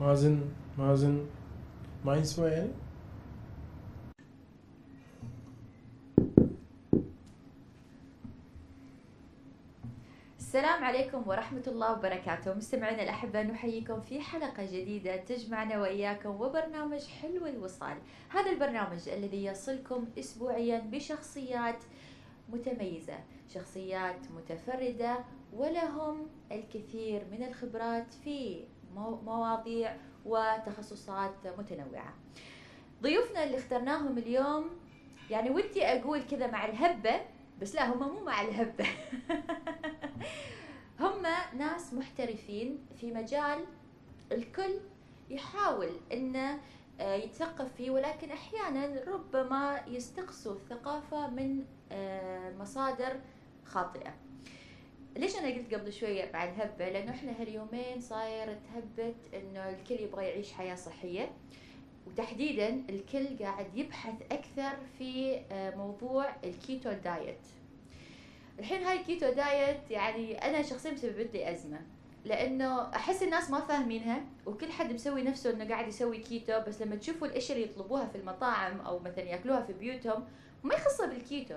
مازن مازن. ما يسمع يعني؟ السلام عليكم ورحمة الله وبركاته. مستمعينا الأحبة نحييكم في حلقة جديدة تجمعنا وإياكم وبرنامج حلو الوصال. هذا البرنامج الذي يصلكم أسبوعيا بشخصيات متميزة شخصيات متفردة ولهم الكثير من الخبرات في مواضيع وتخصصات متنوعة ضيوفنا اللي اخترناهم اليوم يعني ودي أقول كذا مع الهبة بس لا هم مو مع الهبة هم ناس محترفين في مجال الكل يحاول إنه آه، يتثقف فيه ولكن أحيانا ربما يستقصوا الثقافه من آه، مصادر خاطئة. ليش أنا قلت قبل شوية مع الهبة؟ لأنه إحنا هاليومين صاير الهبة إنه الكل يبغى يعيش حياة صحية وتحديدا الكل قاعد يبحث أكثر في آه، موضوع ال keto diet. الحين هاي ال keto diet يعني أنا شخصيا مسببت لي أزمة لأنه أحس الناس ما فاهمينها وكل حد مسوي نفسه إنه قاعد يسوي كيتو بس لما تشوفوا الأشياء اللي يطلبوها في المطاعم أو مثلا يأكلوها في بيوتهم ما يخصها بالكيتو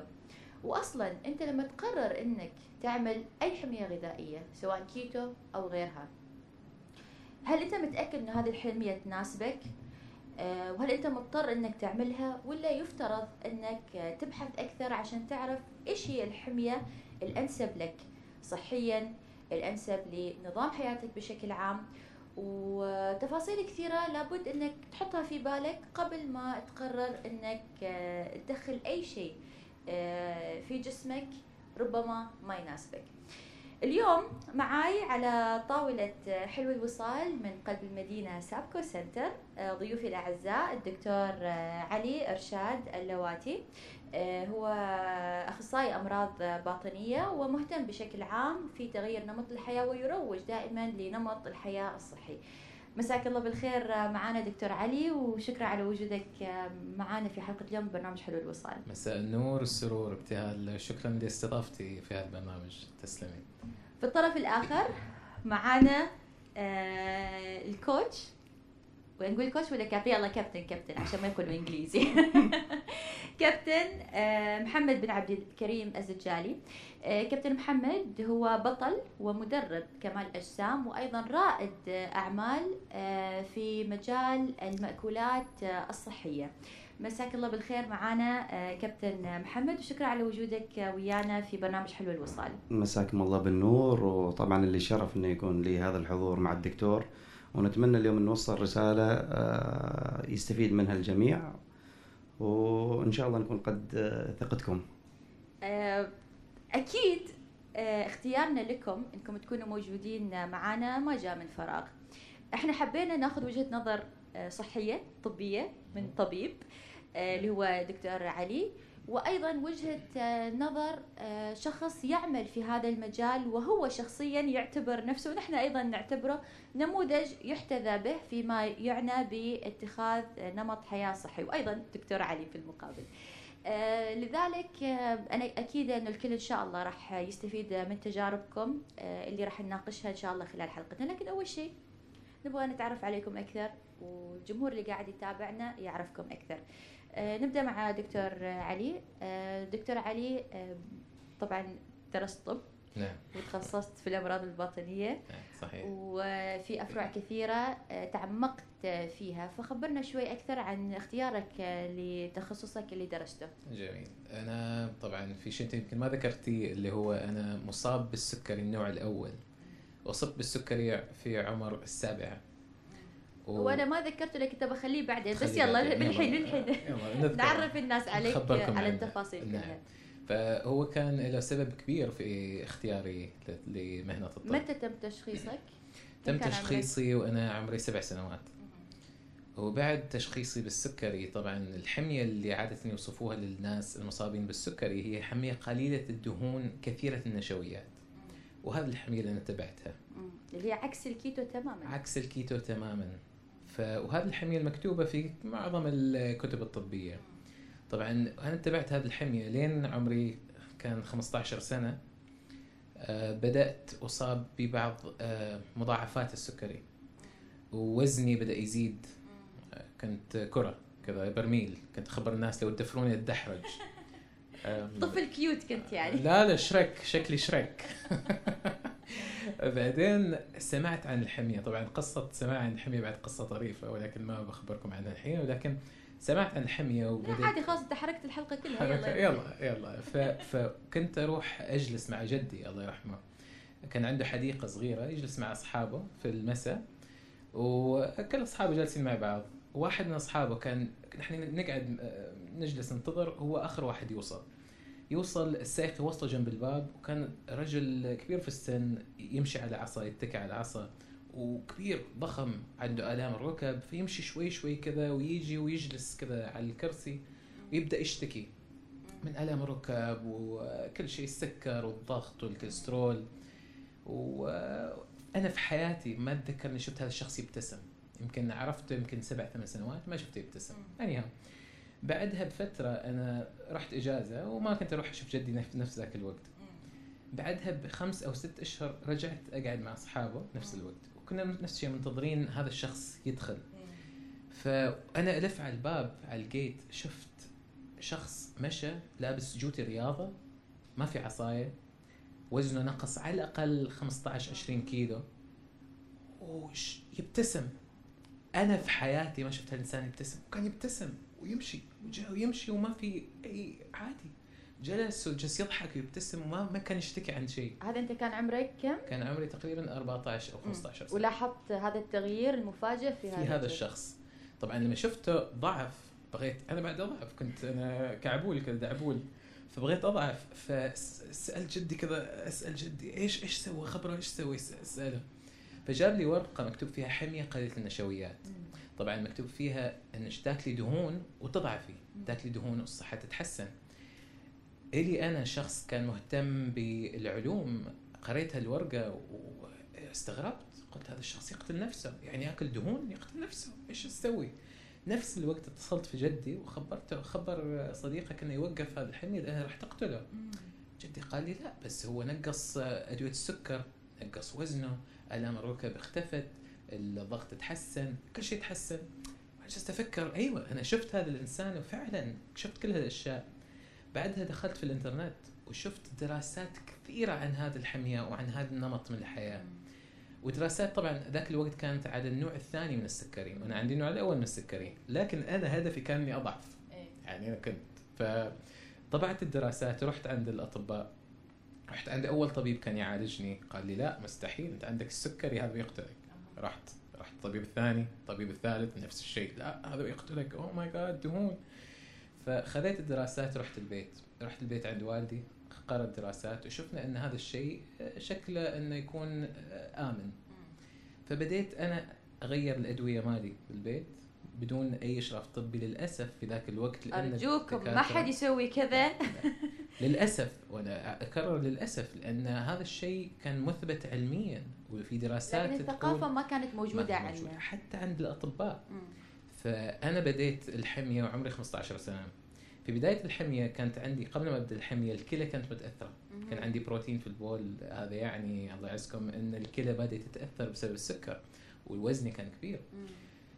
واصلا أنت لما تقرر إنك تعمل أي حمية غذائية سواء كيتو أو غيرها هل أنت متأكد إن هذه الحمية تناسبك؟ آه، وهل أنت مضطر إنك تعملها؟ ولا يفترض إنك تبحث أكثر عشان تعرف إيش هي الحمية الأنسب لك صحيا الأنسب لنظام حياتك بشكل عام؟ وتفاصيل كثيرة لابد إنك تحطها في بالك قبل ما تقرر إنك آه، تدخل أي شيء في جسمك ربما ما يناسبك. اليوم معاي على طاولة حلو الوصال من قلب المدينة سابكو سنتر آه، ضيوفي الأعزاء الدكتور آه، علي إرشاد اللواتي آه، هو أخصائي أمراض باطنية ومهتم بشكل عام في تغيير نمط الحياة ويروج دائما لنمط الحياة الصحي. مساك الله بالخير آه، معانا دكتور علي وشكرا على وجودك آه، معانا في حلقة اليوم برنامج حلو الوصال. مساء النور والسرور ابتهال. شكرا لاستضافتي في هذا البرنامج. تسلمي. في الطرف الآخر معانا آه الكوتش. ونقول كوتش ولا كابتن؟ يلا كابتن كابتن عشان ما يقولوا إنجليزي. كابتن محمد بن عبد الكريم الزجالي. كابتن محمد هو بطل ومدرب كمال أجسام وأيضا رائد آه، أعمال آه في مجال المأكولات آه الصحية. مساك الله بالخير معانا آه كابتن محمد وشكرا على وجودك آه، ويانا في برنامج حلو الوصال. مساكم الله بالنور وطبعا اللي شرف إنه يكون لي هذا الحضور مع الدكتور. ونتمنى اليوم نوصل رسالة آه، يستفيد منها الجميع. وإن شاء الله نكون قد آه، ثقتكم. آه، أكيد آه، اختيارنا لكم إنكم تكونوا موجودين معنا ما جاء من فراغ. إحنا حبينا ناخذ وجهة نظر آه، صحية طبية من طبيب آه، اللي هو دكتور علي وأيضا وجهة نظر شخص يعمل في هذا المجال وهو شخصيا يعتبر نفسه ونحن أيضا نعتبره نموذج يحتذى به فيما يعنى باتخاذ نمط حياة صحي. وأيضا دكتور علي في المقابل. آه، لذلك آه، أنا أكيد إنه الكل إن شاء الله راح يستفيد من تجاربكم آه، اللي راح نناقشها إن شاء الله خلال حلقتنا. لكن أول شيء نبغى نتعرف عليكم أكثر والجمهور اللي قاعد يتابعنا يعرفكم أكثر. آه، نبدأ مع دكتور علي. آه، دكتور علي طبعا درست طب نعم. وتخصصت في الأمراض الباطنية. نعم، صحيح. وفي أفرع كثيرة آه، تعمقت فيها. فخبرنا شوي أكثر عن اختيارك آه، لتخصصك اللي درسته. جميل. أنا طبعا في شيء أنت يمكن ما ذكرتي اللي هو أنا مصاب بالسكري النوع الأول. اصبت بالسكري في عمر السابعه و- وأنا ما ذكرته لك كنت بخليه بعدين. بس يلا. بالحين يلا. نذكر. نعرف الناس عليك على. التفاصيل نعم. فهو كان له سبب كبير في اختياري لمهنة الطب. متى تم تشخيصك؟ تم تشخيصي وأنا عمري سبع سنوات. وبعد تشخيصي بالسكري طبعا الحمية اللي عادة يوصفوها للناس المصابين بالسكري هي حمية قليلة الدهون كثيرة النشويات. وهذه الحمية اللي أنا اتبعتها مم. اللي هي عكس الكيتو تماما. عكس الكيتو تماما. ف... وهذه الحمية المكتوبة في معظم الكتب الطبية. طبعا أنا اتبعت هذه الحمية لين عمري كان 15 سنة آه، بدأت أصاب ببعض آه، مضاعفات السكري ووزني بدأ يزيد. كنت كرة كذا برميل كنت اخبر الناس لو تدفروني أتدحرج. طفل كيوت كنت يعني. لا لا شريك شكلي شريك. بعدين سمعت عن الحمية. طبعا قصة سماع عن الحمية بعد قصة طريفة ولكن ما بخبركم عنها الحين ولكن سمعت عن لا وبدأت عادي خلاص انت حركت الحلقة كلها حركة يلا يلا. يلا ف... فكنت أروح أجلس مع جدي الله يرحمه. كان عنده حديقة صغيرة يجلس مع أصحابه في المساء وكل أصحابه جالسين مع بعض. واحد من أصحابه كان نحن نقعد آه، نجلس ننتظر هو آخر واحد يوصل. يوصل السائق يوصله جنب الباب وكان رجل كبير في السن يمشي على عصا يتكي على عصا. وكبير ضخم عنده آلام الركب فيمشي شوي شوي كذا ويجي ويجلس كذا على الكرسي ويبدأ يشتكي من ألم الركب وكل شيء السكر والضغط والكوليسترول. وأنا في حياتي ما أتذكر إني شفت هذا الشخص يبتسم. يمكن عرفته يمكن سبع ثمان سنوات ما شفته يبتسم. يعني بعدها بفترة أنا رحت إجازة وما كنت أروح أشوف جدي نف- نفس ذاك الوقت. بعدها بخمس أو ست أشهر رجعت أقعد مع أصحابه نفس الوقت. وكنا نفس الشيء منتظرين هذا الشخص يدخل. فأنا ألف على الباب على الجيت شفت شخص مشى لابس جوتي رياضة ما في عصاية وزنه نقص على الأقل 15 20 كيلو. وش يبتسم. أنا في حياتي ما شفت هالإنسان يبتسم. وكان يبتسم ويمشي ويمشي وما في أي عادي. جلس وجلس يضحك ويبتسم وما ما كان يشتكي عن شيء. هذا أنت كان عمرك كم؟ كان عمري تقريبا 14 أو 15 سنة. ولاحظت هذا التغيير المفاجئ في, في هذا الشخص. طبعا لما شفته ضعف بغيت أنا بعد أضعف كنت أنا كعبول كذا دعبول. فبغيت أضعف فسالت جدي كذا أسأل جدي إيش إيش سوى؟ خبره إيش سوي اساله فجاب لي ورقة مكتوب فيها حمية قليلة النشويات. طبعا مكتوب فيها انك تاكلي دهون وتضعفي. تاكلي دهون والصحة تتحسن. إلي أنا شخص كان مهتم بالعلوم قريت هالورقه واستغربت قلت هذا الشخص يقتل نفسه يعني يأكل دهون يقتل نفسه إيش أسوي؟ نفس الوقت اتصلت في جدي وخبرته خبر صديقك انه يوقف هذا الحمية لأنه راح تقتله جدي قال لي لا بس هو نقص أدوية السكر نقص وزنه ألام الركب اختفت الضغط تحسن كل شيء تحسن. جلست أفكر أيوه أنا شفت هذا الإنسان وفعلا شفت كل هذه الأشياء. بعدها دخلت في الانترنت وشفت دراسات كثيرة عن هذه الحمية وعن هذا النمط من الحياة. ودراسات طبعا ذاك الوقت كانت على النوع الثاني من السكري وأنا عندي النوع الأول من السكري لكن أنا هدفي كان إني أضعف. إيه. يعني أنا كنت. فطبعت الدراسات رحت عند الأطباء رحت عند أول طبيب كان يعالجني قال لي لا مستحيل أنت عندك السكري هذا بيقتلك. رحت رحت الطبيب الثاني الطبيب الثالث نفس الشيء لا هذا بيقتلك. oh my god دهون. فخذيت الدراسات رحت البيت. رحت البيت عند والدي قرأت دراسات وشفنا إن هذا الشيء شكله إنه يكون آمن. فبديت أنا أغير الأدوية مالي بالبيت بدون أي إشراف طبي للأسف في ذاك الوقت لأن أرجوكم ما حد يسوي كذا. للأسف وأنا أكرر للأسف لأن هذا الشيء كان مثبت علميا وفي دراسات لكن الثقافة ما كانت ما موجودة كانت موجودة، عندنا. حتى عند الأطباء. فأنا بديت الحمية وعمري 15 سنة. في بداية الحمية كانت عندي قبل ما أبدأ الحمية الكلى كانت متأثرة. مم. كان عندي بروتين في البول هذا يعني الله يعزكم إن الكلى بدأت تتأثر بسبب السكر ووزني كان كبير. مم.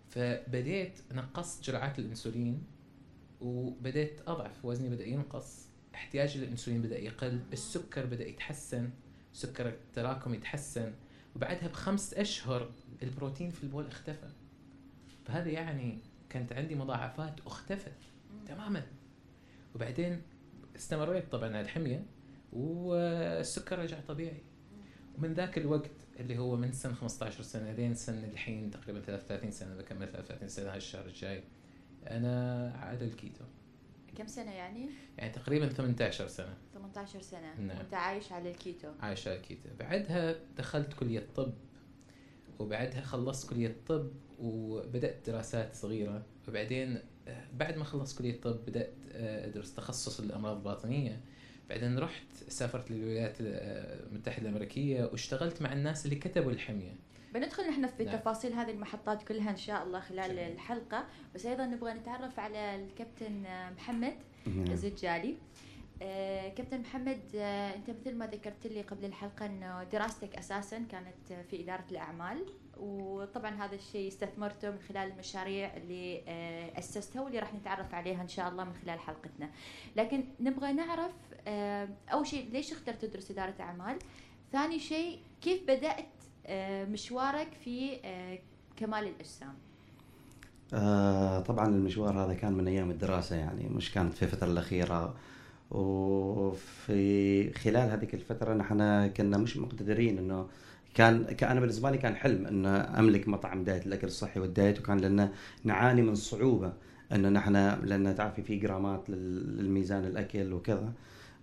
فبديت نقصت جرعات الإنسولين وبديت أضعف وزني بدأ ينقص احتياجي للإنسولين بدأ يقل السكر بدأ يتحسن سكر التراكم يتحسن. وبعدها بخمس أشهر البروتين في البول اختفى. فهذا يعني كانت عندي مضاعفات واختفت تماما. وبعدين استمريت طبعا على الحمية والسكر رجع طبيعي. ومن ذاك الوقت اللي هو من سن 15 سنة لين سن الحين تقريبا 33 سنة بكمل 33 سنة هالشهر الجاي أنا على الكيتو. كم سنة يعني؟ يعني تقريبا 18 سنة. 18 سنة. نعم. وأنت عايش على الكيتو. عايش على الكيتو. بعدها دخلت كلية طب وبعدها خلصت كلية طب وبدأت دراسات صغيرة وبعدين آه، بعد ما خلصت كلية طب بدأت آه، أدرس تخصص الأمراض الباطنية بعدين رحت سافرت للولايات آه، المتحدة الأمريكية واشتغلت مع الناس اللي كتبوا الحمية بندخل نحن في نعم. تفاصيل هذه المحطات كلها إن شاء الله خلال جميل. الحلقة بس أيضا نبغى نتعرف على الكابتن محمد نعم. الزجالي آه، كابتن محمد آه، أنت مثل ما ذكرت لي قبل الحلقة إنه دراستك أساسا كانت في إدارة الأعمال وطبعا هذا الشيء استثمرته من خلال المشاريع اللي آه، اسستها واللي راح نتعرف عليها إن شاء الله من خلال حلقتنا. لكن نبغى نعرف آه، أول شيء ليش اخترت تدرس إدارة أعمال؟ ثاني شيء كيف بدأت آه، مشوارك في كمال الأجسام؟ آه طبعا المشوار هذا كان من أيام الدراسة يعني مش كانت في الفترة الأخيرة وفي خلال هذيك الفترة نحن كنا مش مقتدرين إنه كان كان بالنسبة لي كان حلم إن أملك مطعم دايت الأكل الصحي والدايت وكان لنا نعاني من صعوبة انه نحن لأن تعرفي في جرامات لل- للميزان الأكل وكذا.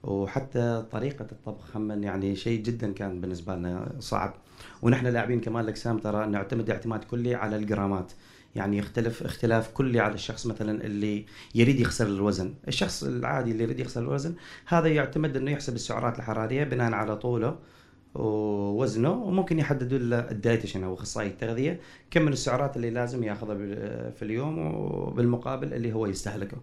وحتى طريقة الطبخ هم يعني شيء جدا كان بالنسبة لنا صعب. ونحن لاعبين كمال الأجسام ترى نعتمد اعتماد كلي على الجرامات. يعني يختلف اختلاف كلي على الشخص مثلا اللي يريد يخسر الوزن. الشخص العادي اللي يريد يخسر الوزن هذا يعتمد إنه يحسب السعرات الحرارية بناء على طوله. ووزنه وممكن يحددوا له ال dietitian أو اخصائي التغذية كم من السعرات اللي لازم ياخذها في اليوم وبالمقابل اللي هو يستهلكه.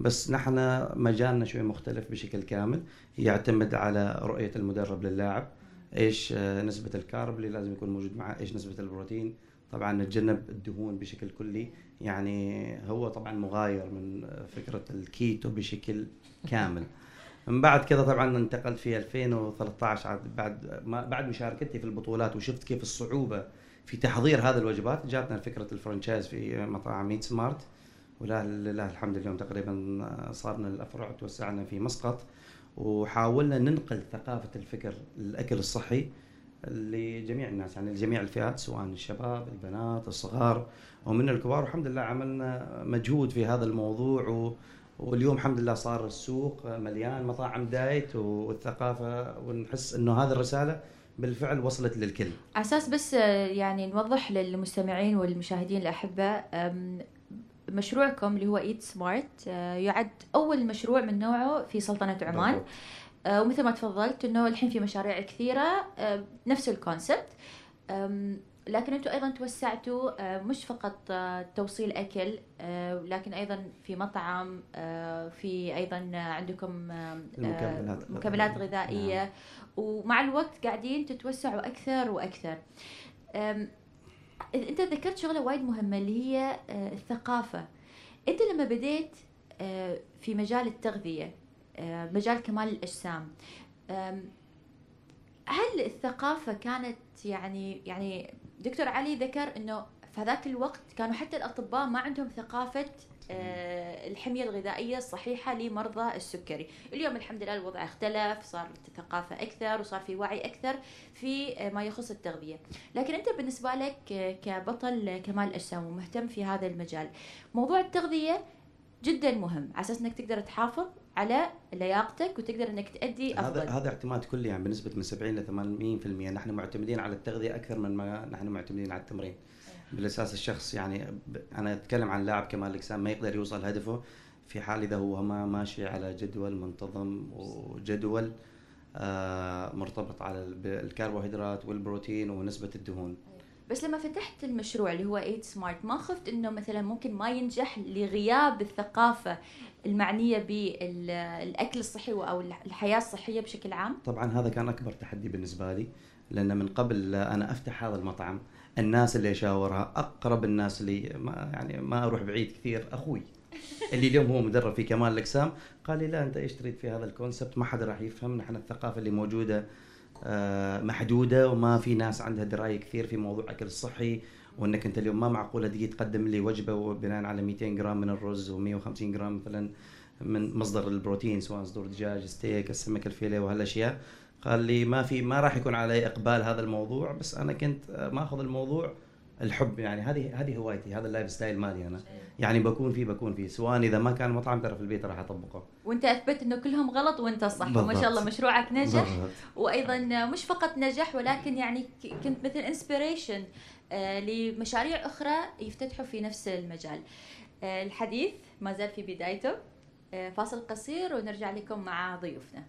بس نحن مجالنا شوي مختلف بشكل كامل يعتمد على رؤية المدرب للاعب إيش آه، نسبة الكارب اللي لازم يكون موجود معه إيش نسبة البروتين. طبعا نتجنب الدهون بشكل كلي يعني هو طبعا مغاير من فكرة الكيتو بشكل كامل. من بعد كذا طبعا انتقلت في 2013 عاد بعد ما بعد مشاركتي في البطولات وشفت كيف الصعوبة في تحضير هذه الوجبات جاتنا فكرة الفرنشايز في مطاعم ميت سمارت ولا لله الحمد اليوم تقريبا صارنا الأفرع توسعنا في مسقط. وحاولنا ننقل ثقافة الفكر الأكل الصحي لجميع الناس يعني لجميع الفئات سواء الشباب البنات الصغار ومن الكبار. والحمد لله عملنا مجهود في هذا الموضوع واليوم الحمد لله صار السوق مليان مطاعم دايت والثقافة ونحس إنه هذه الرسالة بالفعل وصلت للكل. على أساس بس آه، يعني نوضح للمستمعين والمشاهدين الاحباء آم، مشروعكم اللي هو ايت سمارت يعد أول مشروع من نوعه في سلطنة عمان بالضبط. آه، ومثل ما تفضلت إنه الحين في مشاريع كثيرة آه، نفس الكونسبت لكن أنتم أيضا توسعتوا آه، مش فقط آه، توصيل أكل آه، لكن أيضا في مطعم في أيضا عندكم المكملات مكملات الغذائية. غذائية نعم. ومع الوقت قاعدين تتوسعوا أكثر وأكثر أنت ذكرت شغلة وايد مهمة اللي هي الثقافة أنت لما بديت في مجال التغذية مجال كمال الأجسام هل الثقافة كانت يعني يعني دكتور علي ذكر إنه في هذاك الوقت كانوا حتى الأطباء ما عندهم ثقافة آه، الحمية الغذائية الصحيحة لمرضى السكري، اليوم الحمد لله الوضع اختلف، صار ثقافه أكثر وصار في وعي أكثر في آه، ما يخص التغذية، لكن أنت بالنسبة لك آه، كبطل كمال أجسام ومهتم في هذا المجال، موضوع التغذية جدا مهم. على أساس إنك تقدر تحافظ على لياقتك وتقدر إنك تأدي هذا أفضل. هذا اعتماد كلي يعني بنسبة من 70 ل 80% نحن معتمدين على التغذية أكثر من ما نحن معتمدين على التمرين. بالأساس الشخص يعني أنا أتكلم عن لاعب كمال الأجسام ما يقدر يوصل هدفه في حال إذا هو ما ماشي على جدول منتظم وجدول آه مرتبط على الكربوهيدرات والبروتين ونسبة الدهون. بس لما فتحت المشروع اللي هو 8 سمارت ما خفت إنه مثلا ممكن ما ينجح لغياب الثقافة المعنية بالأكل الصحي أو الحياة الصحية بشكل عام؟ طبعا هذا كان أكبر تحدي بالنسبة لي لأن من قبل أنا أفتح هذا المطعم الناس اللي أشاورها أقرب الناس اللي ما يعني ما أروح بعيد كثير أخوي اللي اليوم هو مدرب في كمال الأجسام قال لي لا أنت إيش تريد في هذا ال concept ما حدا راح يفهم نحن الثقافة اللي موجودة محدودة وما في ناس عندها دراية كثير في موضوع الاكل الصحي وإنك أنت اليوم ما معقولة تجي تقدم لي وجبة بناء على 200 جرام من الرز و150 جرام مثلا من مصدر البروتين سواء صدور دجاج ستيك السمك ال fillet وهالأشياء. قال لي ما في ما راح يكون علي إقبال هذا الموضوع بس أنا كنت آه، ماخذ الموضوع الحب يعني هذه هذه هوايتي هذا ال lifestyle مالي أنا يعني بكون فيه بكون فيه سواء إذا ما كان مطعم ترى في البيت راح أطبقه وأنت أثبت إنه كلهم غلط وأنت صح وما شاء الله. مشروعك نجح بالضبط. وأيضا مش فقط نجح ولكن يعني كنت مثل inspiration لمشاريع أخرى يفتتحوا في نفس المجال. آه، الحديث ما زال في بدايته آه، فاصل قصير ونرجع لكم مع ضيوفنا.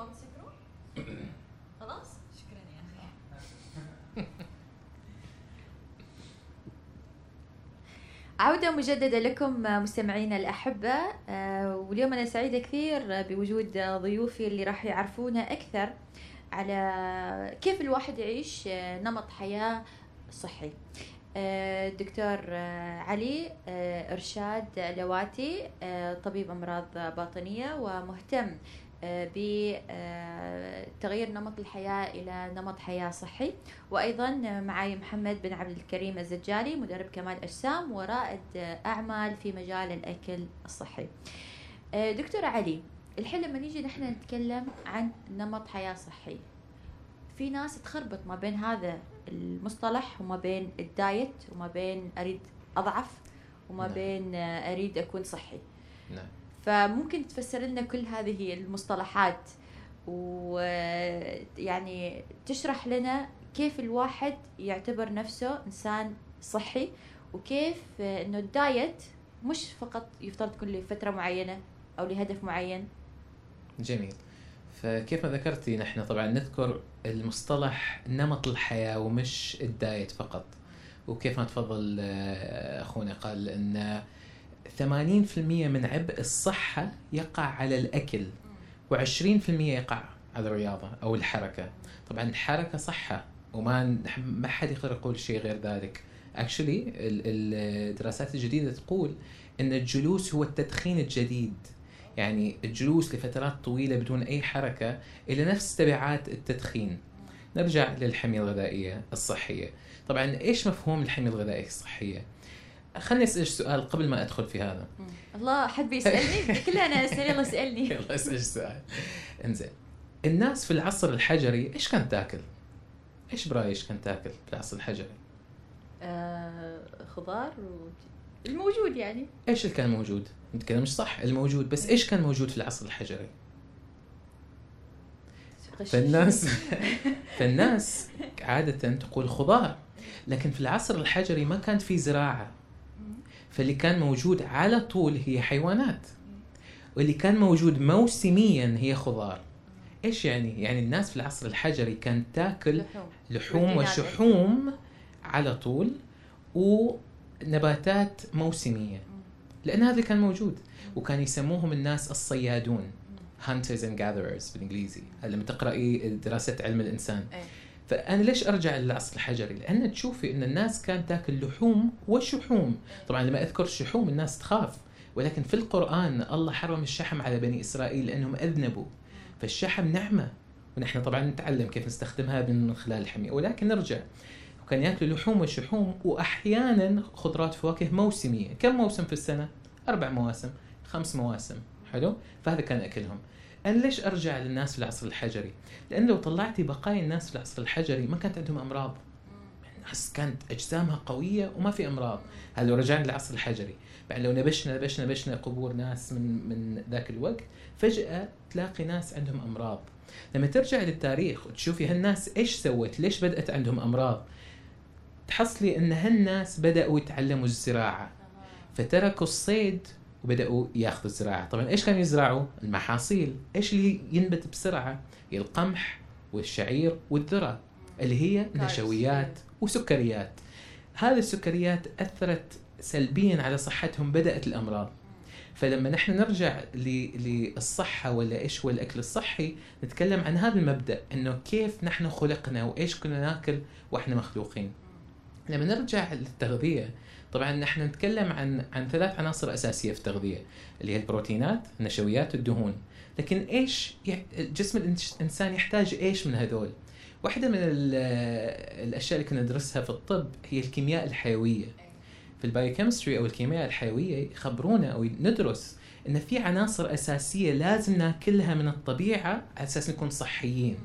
خلاص؟ شكرا يا أخي. عودة مجددة لكم مستمعينا الأحبة آه، واليوم أنا سعيدة كثير بوجود ضيوفي اللي راح يعرفونا أكثر على كيف الواحد يعيش آه، نمط حياة صحي آه، دكتور علي إرشاد لواتي طبيب أمراض باطنية ومهتم بتغيير نمط الحياة إلى نمط حياة صحي. وأيضا معي محمد بن عبد الكريم الزجالي مدرب كمال أجسام ورائد أعمال في مجال الأكل الصحي. دكتور علي الحين لما نيجي نحن نتكلم عن نمط حياة صحي في ناس تخربط ما بين هذا المصطلح وما بين الدايت وما بين أريد أضعف وما نعم. بين أريد أكون صحي. نعم. فممكن تفسر لنا كل هذه المصطلحات ويعني تشرح لنا كيف الواحد يعتبر نفسه إنسان صحي وكيف إنه الدايت مش فقط يفترض تكون لفتره معينة أو لهدف معين. جميل. فكيف ما ذكرتي نحن طبعا نذكر المصطلح نمط الحياة ومش الدايت فقط. وكيف ما تفضل آه، أخونا قال أن 80% من عبء الصحة يقع على الأكل و20% يقع على الرياضة أو الحركة. طبعا الحركة صحة وما ما حد يقدر يقول شيء غير ذلك. اكشلي الدراسات الجديدة تقول أن الجلوس هو التدخين الجديد. يعني الجلوس لفترات طويلة بدون أي حركة إلى نفس تبعات التدخين. نرجع للحمية الغذائية الصحية. طبعا إيش مفهوم الحمية الغذائية الصحية؟ خليني اسالك سؤال قبل ما أدخل في هذا. الله حد بيسالني كلها أنا أسأل يلا اسالني يلا اسالك سؤال. إنزين. الناس في العصر الحجري إيش كانت تاكل؟ إيش برأيك إيش كانت تاكل في العصر الحجري؟ آه خضار و... الموجود يعني. إيش اللي كان موجود؟ أنت كده مش صح الموجود. بس إيش كان موجود في العصر الحجري؟ فالناس فالناس عادة تقول خضار لكن في العصر الحجري ما كانت في زراعة. فاللي كان موجود على طول هي حيوانات. واللي كان موجود موسميا هي خضار. إيش يعني؟ يعني الناس في العصر الحجري كانت تاكل لحوم, لحوم وشحوم على طول ونباتات موسمية. لأن هذا كان موجود. وكان يسموهم الناس الصيادون. hunters and gatherers بالإنجليزي. لما تقرأي دراسة علم الإنسان. أي. فأنا ليش أرجع للعصر الحجري؟ لأن تشوفي إن الناس كانت تاكل لحوم وشحوم، طبعا لما أذكر الشحوم الناس تخاف، ولكن في القرآن الله حرم الشحم على بني إسرائيل لأنهم أذنبوا، فالشحم نعمة ونحن طبعا نتعلم كيف نستخدمها من خلال الحمية، ولكن نرجع وكان ياكلوا لحوم وشحوم واحيانا خضروات فواكه موسمية، كم موسم في السنة؟ أربع مواسم، خمس مواسم، حلو؟ فهذا كان أكلهم. أنا ليش أرجع للناس في العصر الحجري؟ لأن لو طلعتي بقايا الناس في العصر الحجري ما كانت عندهم أمراض. الناس كانت أجسامها قوية وما في أمراض، هذا لو رجعنا للعصر الحجري، بعد لو نبشنا نبشنا نبشنا قبور ناس من من ذاك الوقت، فجأة تلاقي ناس عندهم أمراض. لما ترجع للتاريخ وتشوفي هالناس إيش سوت؟ ليش بدأت عندهم أمراض؟ تحصلي إن هالناس بدأوا يتعلموا الزراعة فتركوا الصيد وبدأوا ياخذوا الزراعة، طبعا إيش كانوا يزرعوا؟ المحاصيل، إيش اللي ينبت بسرعة؟ القمح والشعير والذرة اللي هي نشويات وسكريات. هذه السكريات أثرت سلبيا على صحتهم بدأت الأمراض. فلما نحن نرجع للصحة ولا إيش هو الأكل الصحي نتكلم عن هذا المبدأ إنه كيف نحن خلقنا وإيش كنا ناكل وإحنا مخلوقين. لما نرجع للتغذية طبعا نحن نتكلم عن عن ثلاث عناصر أساسية في التغذية اللي هي البروتينات، النشويات، الدهون، لكن إيش جسم الإنسان يحتاج إيش من هذول؟ واحدة من الأشياء اللي كنا ندرسها في الطب هي الكيمياء الحيوية. في البايوكيمستري أو الكيمياء الحيوية يخبرونا أو ندرس إن في عناصر أساسية لازم ناكلها من الطبيعة على أساس نكون صحيين.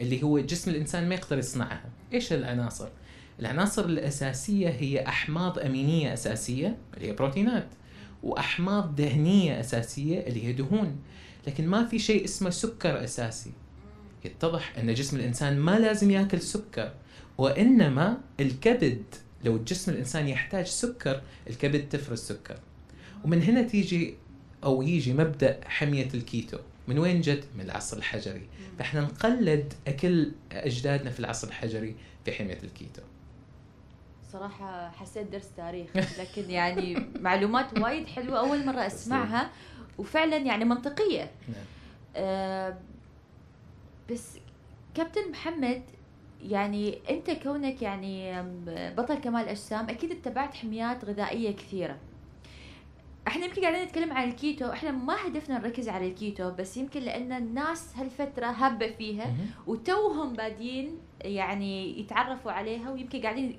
اللي هو جسم الإنسان ما يقدر يصنعها. إيش العناصر؟ العناصر الأساسية هي أحماض أمينية أساسية اللي هي بروتينات وأحماض دهنية أساسية اللي هي دهون. لكن ما في شيء اسمه سكر أساسي. يتضح أن جسم الإنسان ما لازم يأكل سكر وإنما الكبد لو جسم الإنسان يحتاج سكر الكبد تفرز سكر. ومن هنا تيجي أو يجي مبدأ حمية الكيتو. من وين جت؟ من العصر الحجري. فإحنا نقلد أكل أجدادنا في العصر الحجري في حمية الكيتو. بصراحة حسيت درس تاريخ لكن يعني معلومات وايد حلوة أول مرة أسمعها وفعلا يعني منطقية نعم. آه، بس كابتن محمد يعني أنت كونك يعني بطل كمال أجسام أكيد اتبعت حميات غذائية كثيرة إحنا يمكن قاعدين نتكلم عن الكيتو إحنا ما هدفنا نركز على الكيتو بس يمكن لأن الناس هالفترة هابه فيها. وتوهم بادين يعني يتعرفوا عليها ويمكن قاعدين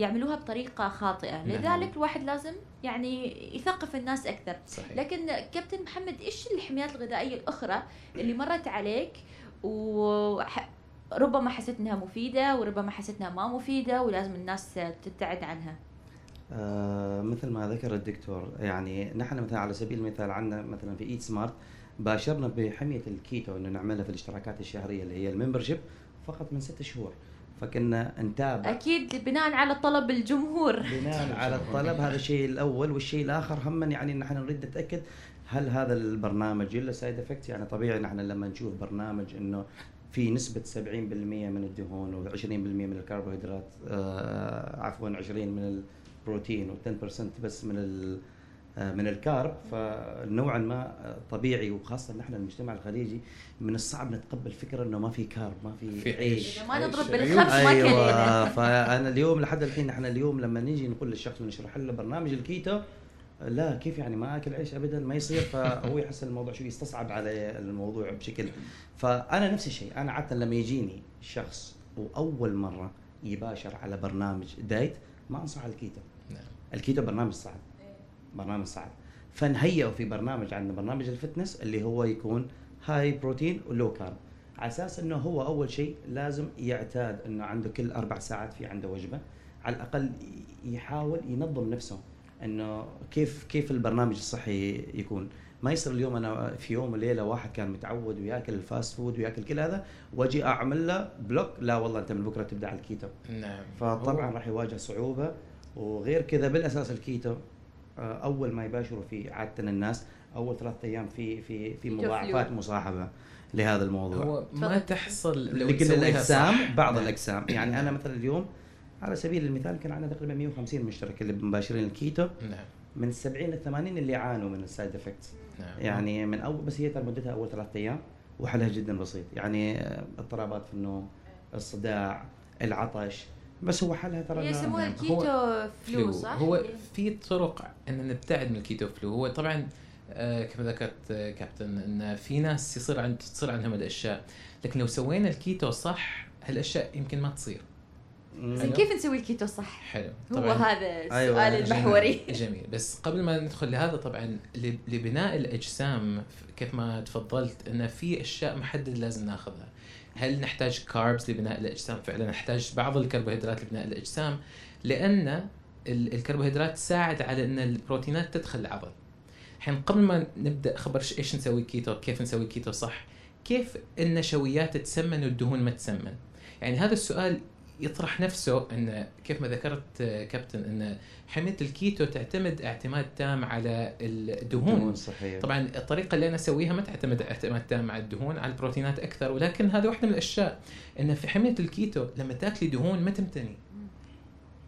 يعملوها بطريقة خاطئة. نعم. لذلك الواحد لازم يعني يثقف الناس أكثر. صحيح. لكن كابتن محمد إيش الحميات الغذائية الأخرى اللي مرت عليك وربما حسيت إنها مفيدة وربما حسيت إنها ما مفيدة ولازم الناس تبتعد عنها؟ آه مثل ما ذكر الدكتور يعني نحن مثلا على سبيل المثال عندنا مثلا في Eat Smart باشرنا بحمية الكيتو إنه نعملها في الاشتراكات الشهرية اللي هي ال membership فقط من ست شهور. فكنا نتابع أكيد بناء على طلب الجمهور. بناء على الطلب. هذا الشيء الأول. والشيء الآخر هم يعني نحن نريد نتأكد هل هذا البرنامج له side effect يعني طبيعي نحن لما نشوف برنامج إنه في نسبة 70% من الدهون و20% من الكربوهيدرات آه عفوا 20 من البروتين و10% بس من من ال carb فنوعا ما آه، طبيعي وخاصة نحن المجتمع الخليجي من الصعب نتقبل فكرة إنه ما في carb ما في, في عيش. ما نضرب. بالخبز ما أيوه فأنا اليوم لحد الحين نحن اليوم لما نيجي نقول للشخص ونشرح له برنامج الكيتو لا كيف يعني ما آكل عيش ابدا؟ ما يصير. فهو يحس الموضوع شوي يستصعب عليه الموضوع بشكل. فأنا نفس الشيء أنا عادة لما يجيني شخص وأول مرة يباشر على برنامج diet ما أنصح على الكيتو. نعم. الكيتو برنامج صعب. برنامج صعب فنهيئه في برنامج عندنا برنامج ال fitness اللي هو يكون high protein و low carb على أساس إنه هو أول شيء لازم يعتاد إنه عنده كل أربع ساعات في عنده وجبة. على الأقل يحاول ينظم نفسه إنه كيف كيف البرنامج الصحي يكون. ما يصير اليوم أنا في يوم وليلة واحد كان متعود وياكل ال fast food وياكل كل هذا وأجي أعمل له block لا والله أنت من بكرة تبدأ على الكيتو. نعم. فطبعا راح يواجه صعوبة وغير كذا بالأساس الكيتو. أول ما يباشروا فيه عادة الناس أول ثلاثة أيام في في في مضاعفات. مصاحبة لهذا الموضوع هو ما. تحصل لو لكل الاجسام صح. بعض نعم. الأجسام يعني أنا مثلا اليوم على سبيل المثال كان عندنا تقريبا 150 مشترك اللي مباشرين الكيتو نعم من ال 70 ل 80 اللي يعانوا من ال side effects نعم يعني من أول بس هي ترى مدتها أول ثلاثة أيام وحلها جدا بسيط يعني آه، اضطرابات في النوم الصداع العطش بس هو حلها ترى يسموها نعم. الكيتو flu flu صح؟ هو في طرق إن نبتعد من الكيتو flu. هو طبعا آه، كما ذكرت آه، كابتن إن في ناس يصير عند تصير عندهم الأشياء. لكن لو سوينا الكيتو صح هالأشياء يمكن ما تصير. زين. كيف نسوي الكيتو صح؟ حلو. هو هذا السؤال أيوة، المحوري جميل بس قبل ما ندخل لهذا طبعا ل- لبناء الأجسام كيف ما تفضلت انه في أشياء محدده لازم ناخذها. هل نحتاج carbs لبناء الأجسام؟ فعلا نحتاج بعض الكربوهيدرات لبناء الأجسام لأن ال- الكربوهيدرات تساعد على إن البروتينات تدخل العضل. الحين قبل ما نبدأ نخبر إيش نسوي كيتو كيف نسوي كيتو صح. كيف النشويات تتسمن والدهون ما تسمن يعني هذا السؤال يطرح نفسه إن كيف ما ذكرت آه، كابتن إن حمية الكيتو تعتمد اعتماد تام على الدهون. دهون صحيه طبعا الطريقة اللي أنا أسويها ما تعتمد اعتماد تام على الدهون على البروتينات أكثر ولكن هذه واحدة من الأشياء إن في حمية الكيتو لما تأكلي دهون ما تمتنين.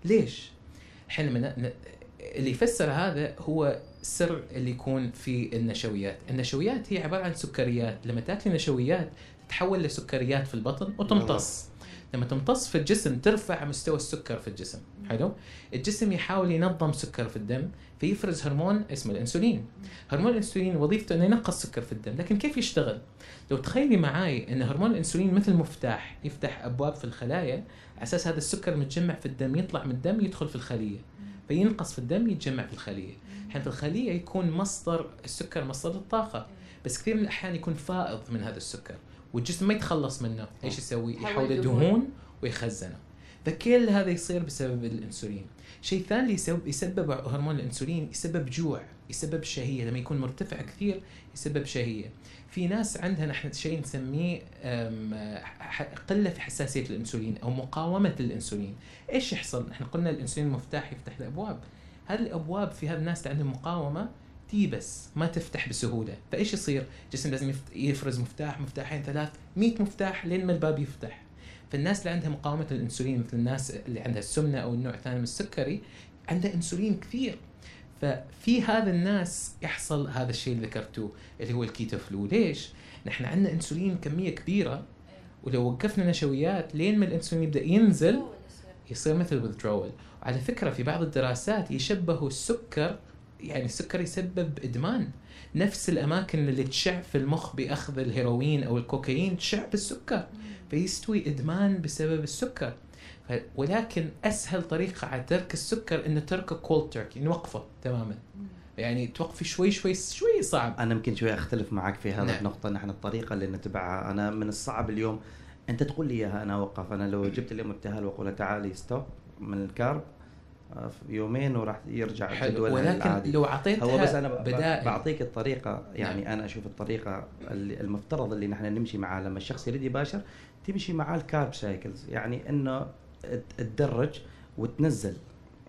ليش؟ الحين لما ن- ن- اللي يفسر هذا هو سر اللي يكون في النشويات، النشويات هي عبارة عن سكريات، لما تأكلي نشويات تتحول لسكريات في البطن وتمتص. لما تمتص في الجسم ترفع مستوى السكر في الجسم، حلو؟ الجسم يحاول ينظم سكر في الدم فيفرز هرمون اسمه الإنسولين. هرمون الإنسولين وظيفته إنه ينقص سكر في الدم، لكن كيف يشتغل؟ لو تخيلي معاي إن هرمون الإنسولين مثل مفتاح يفتح أبواب في الخلايا على أساس هذا السكر متجمع في الدم يطلع من الدم يدخل في الخلية فينقص في الدم يتجمع في الخلية الحين في الخلية يكون مصدر السكر مصدر الطاقة بس كثير من الأحيان يكون فائض من هذا السكر والجسم ما يتخلص منه. إيش يسوي؟ يحول يحوله دهون. ويخزنه. فكل هذا يصير بسبب الإنسولين. شيء ثاني اللي يسبب, يسبب هرمون الإنسولين يسبب جوع يسبب شهية. لما يكون مرتفع كثير يسبب شهية. في ناس عندها نحن شيء نسميه قلة في حساسية الإنسولين أو مقاومة الإنسولين. إيش يحصل؟ إحنا قلنا الإنسولين مفتاح يفتح الأبواب. هذه الأبواب في هذا الناس اللي عندهم مقاومة تيبس ما تفتح بسهولة. فإيش يصير؟ الجسم لازم يفرز مفتاح مفتاحين ثلاث 100 مفتاح لين ما الباب يفتح. فالناس اللي عندها مقاومة الإنسولين مثل الناس اللي عندها السمنة أو النوع الثاني من السكري عندها إنسولين كثير. ففي هذا الناس يحصل هذا الشيء اللي ذكرتوه اللي هو الكيتو flu ليش؟ نحن عندنا إنسولين كمية كبيرة ولو وقفنا نشويات لين ما الإنسولين يبدأ ينزل يصير. مثل withdrawal. وعلى فكرة في بعض الدراسات يشبهوا السكر يعني السكر يسبب إدمان. نفس الأماكن اللي تشع في المخ بأخذ الهيروين أو الكوكايين تشع بالسكر فيستوي إدمان بسبب السكر. ولكن أسهل طريقة على ترك السكر إنه تركه cold turkey نوقفه تماما. يعني توقفي شوي شوي شوي صعب. أنا يمكن شوي أختلف معك في هذا نعم. النقطة نحن الطريقة اللي نتبعها. أنا من الصعب اليوم أنت تقول لي إياها أنا أوقف. أنا لو جبت اليوم ابتهال وأقول تعالي stop من ال carb. في يومين وراح يرجع حلو. الجدول ولكن العادي. لو اعطيتها هو بس أنا بدائل بعطيك الطريقة يعني نعم. أنا أشوف الطريقة اللي المفترض اللي نحن نمشي معها لما الشخص يريد يباشر تمشي معاه ال carb cycles. يعني إنه تدرج وتنزل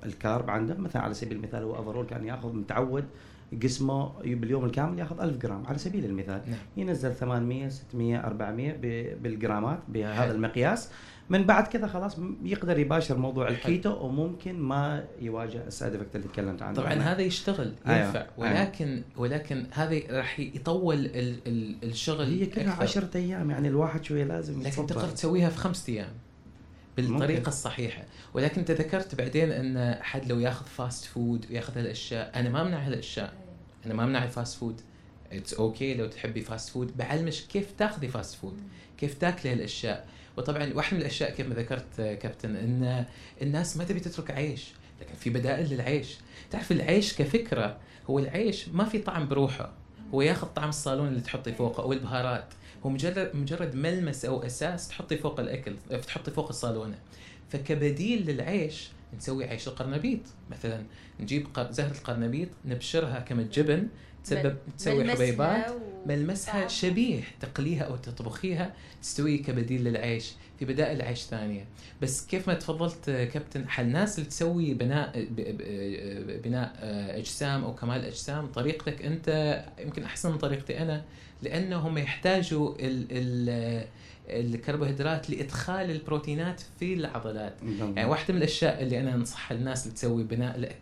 ال carb عنده. مثلا على سبيل المثال هو overall كان ياخذ متعود جسمه باليوم الكامل ياخذ 1000 جرام. على سبيل المثال نعم. ينزل 800 600 400 ب- بالجرامات بهذا. المقياس. من بعد كذا خلاص يقدر يباشر موضوع. الكيتو وممكن ما يواجه ال side effect اللي تكلمت عنه طبعا أنا. هذا يشتغل أيوة، ينفع أيوة. ولكن ولكن هذا راح يطول ال ال الشغل هي كلها أكثر. 10 أيام يعني الواحد شوية لازم لكن. تقدر تسويها في خمسة أيام بالطريقة ممكن. الصحيحة ولكن أنت ذكرت بعدين إن حد لو ياخذ fast food وياخذ هالأشياء أنا ما أمنع هالأشياء أنا ما أمنع ال fast food it's okay okay لو تحبي fast food بعلمش كيف تاخذي fast food كيف تاكلي هالأشياء. وطبعا واحدة من الأشياء كيف ما ذكرت آه، كابتن إن الناس ما تبي تترك عيش لكن في بدائل للعيش. تعرف العيش كفكرة هو العيش ما في طعم بروحه. هو ياخذ طعم الصالون اللي تحطي فوقه أو البهارات. هو مجرد مجرد ملمس أو أساس تحطي فوق الأكل تحطي فوق الصالونة. فكبديل للعيش نسوي عيش القرنبيط. مثلا نجيب زهرة القرنبيط نبشرها كما جبن تسبب تسوي حبيبات و- ملمسها. شبيه تقليها أو تطبخيها تستوي كبديل للعيش في بدائل عيش ثانية بس كيف ما تفضلت كابتن الناس اللي تسوي بناء بناء آه، أجسام أو كمال أجسام طريقتك أنت يمكن أحسن من طريقتي أنا لأنه هم يحتاجوا ال ال الكربوهيدرات لإدخال البروتينات في العضلات. يعني واحدة من الأشياء اللي أنا أنصحها للناس اللي تسوي بناء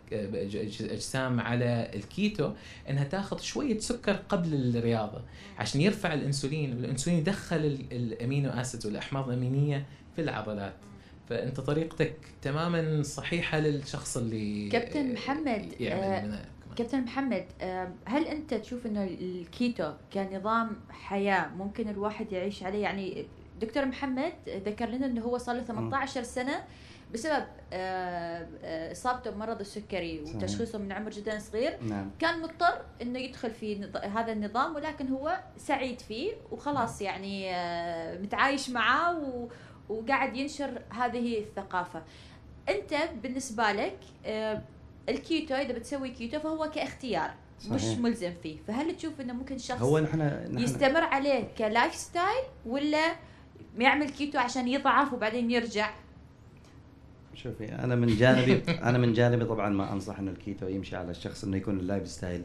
أجسام على الكيتو إنها تاخذ شوية سكر قبل الرياضة عشان يرفع الأنسولين والأنسولين يدخل ال- ال amino acids والأحماض الأمينية في العضلات. فأنت طريقتك تماما صحيحة للشخص اللي كابتن محمد، يعمل آه،. كابتن محمد آم، هل أنت تشوف إنه الكيتو كنظام حياة ممكن الواحد يعيش عليه؟ يعني دكتور محمد ذكر لنا إنه هو صار له 18 سنة بسبب آه، آه، إصابته بمرض السكري. وتشخيصه من عمر جدا صغير. نعم. كان مضطر إنه يدخل في هذا النظام ولكن هو سعيد فيه وخلاص يعني آه، متعايش معاه وقاعد ينشر هذه الثقافة. أنت بالنسبة لك آه، الكيتو إذا بتسوي كيتو فهو كاختيار مش صحيح. ملزم فيه، فهل تشوف إنه ممكن شخص هو نحن نحن يستمر عليه ك lifestyle ولا يعمل كيتو عشان يضعف وبعدين يرجع؟ شوفي أنا من جانبي أنا من جانبي طبعا ما أنصح إنه الكيتو يمشي على الشخص إنه يكون ال lifestyle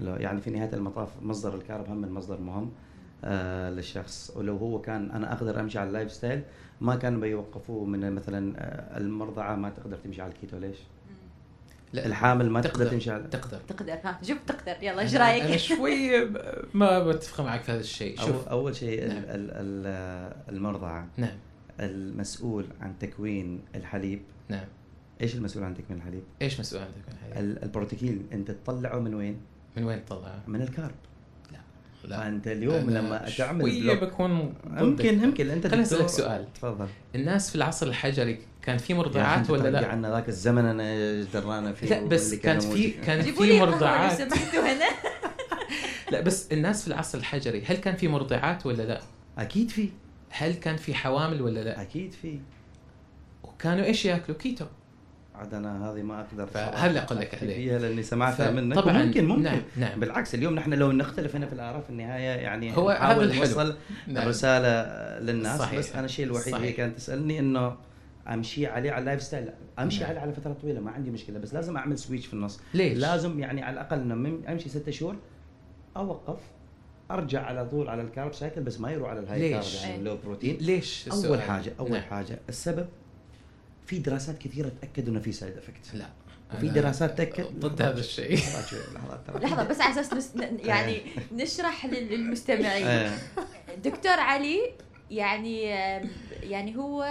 يعني في نهاية المطاف مصدر ال carb هم من مصدر مهم آه للشخص ولو هو كان أنا أقدر أمشي على ال lifestyle ما كانوا بيوقفوه من مثلا آه، المرضعة ما تقدر تمشي على الكيتو ليش؟ لا الحامل ما تقدر تقدر تمشي على تقدر تقدر ها شوف تقدر يلا إيش أنا- أنا رايك؟ شوي ما بتفق معك في هذا الشيء أو شوف أول شيء ال- نعم. ال- ال- المرضعه نعم المسؤول عن تكوين الحليب نعم إيش المسؤول عن تكوين الحليب؟ إيش مسؤول عندك من هذه؟ ال- البرولاكتين أنت تطلعه من وين؟ من وين تطلعها؟ من ال carb لا فأنت اليوم أنا لما تعمل block بكون ضدك. يمكن يمكن أنت خليني أسألك سؤال تفضل الناس في العصر الحجري كان في مرضعات ولا لا؟ عنا ذاك الزمن أنا درانا فيه لا بس كانوا في. كان في مرضعات لا بس الناس في العصر الحجري هل كان في مرضعات ولا لا؟ أكيد في هل كان في حوامل ولا لا؟ أكيد في وكانوا إيش ياكلوا؟ كيتو عاد أنا هذه ما أقدر فهذا اللي أقول لك أحكي عليه. فيها لأني سمعتها منك طبعا ممكن ممكن نعم نعم بالعكس اليوم نحن لو نختلف هنا في الاراء في النهاية يعني هو هذا الحلو. نوصل نعم. الرسالة للناس صحيح. بس أنا الشيء الوحيد صحيح. كانت تسألني إنه أمشي عليه على ال lifestyle أمشي نعم. عليه على فترة طويلة ما عندي مشكلة بس لازم أعمل switch في النص ليش؟ لازم يعني على الأقل إنه من- أمشي ستة شهور أوقف أرجع على طول على ال carb cycle بس ما يروح على ال high؟ carb يعني. ال low protein ليش أول؟ حاجة أول نعم. حاجة السبب في دراسات كثيرة تاكدوا إنه في side effect لا وفي دراسات تأكد ضد هذا الشيء. لحظة بس على أساس يعني نشرح لل- للمستمعين إيه. دكتور علي يعني يعني هو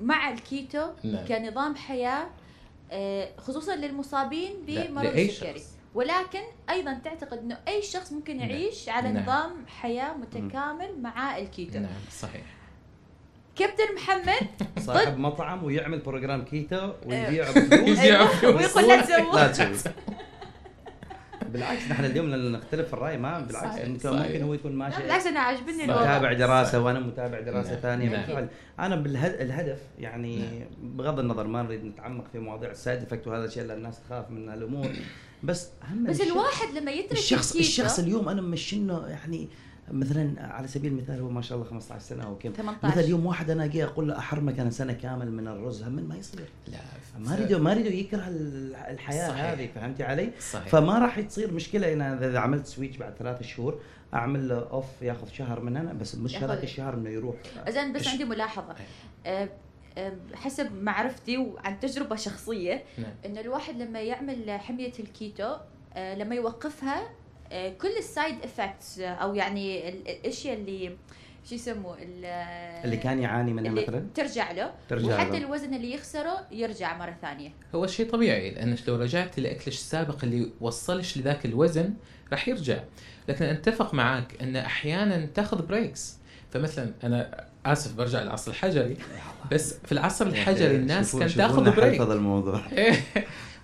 مع الكيتو نعم. كنظام حياة آه، خصوصا للمصابين بمرض السكري. ولكن أيضا تعتقد إنه أي شخص ممكن نعم. يعيش على نعم. نظام حياة متكامل مع الكيتو نعم صحيح كابتن محمد صاحب مطعم ويعمل program كيتو ويبيع بفلوس يبيع أيوة، فلوس. ويقول لا تسوي بالعكس نحن اليوم لما نختلف في الرأي ما بالعكس صحيح، انت صحيح. ممكن هو يكون ماشي بالعكس أنا عاجبني. الوضع متابع دراسة وأنا متابع دراسة نعم. ثانية نعم. بالفعل أنا بالهدف يعني نعم. بغض النظر ما نريد نتعمق في مواضيع ال side effect وهذا الشيء لأن الناس تخاف من الأمور بس أهم بس الشخص- الواحد لما يترك الشخص الكيتو الشخص اليوم أنا ممشينه يعني مثلا على سبيل المثال هو ما شاء الله 15 سنة أو كم. 18. مثلا اليوم واحد أنا أجي أقول له احرمك أنا سنة كامل من الرز هم ما يصير. لا ما اريده ما اريده يكره ال- الحياة صحيح. هذه فهمتي علي؟ صحيح. فما راح تصير مشكلة إن إذا عملت switch بعد ثلاث شهور أعمل له off ياخذ شهر من هنا بس مش هذاك الشهر إنه يروح. زين بس؟ عندي ملاحظة. آه، آه، حسب معرفتي وعن تجربة شخصية نعم. ان الواحد لما يعمل حمية الكيتو آه، لما يوقفها كل ال side effects أو يعني ال- الأشياء اللي شو يسموه ال- اللي كان يعاني منها مثلا؟ ترجع له ترجع وحتى له. الوزن اللي يخسره يرجع مرة ثانية. هو شيء طبيعي لأنك لو رجعت لاكلك السابق اللي وصلش لذاك الوزن راح يرجع. لكن أتفق معك إن أحيانا تأخذ breaks فمثلا أنا آسف برجع للعصر الحجري. بس في العصر الحجري الناس كانت تاخذ break حفظ الموضوع.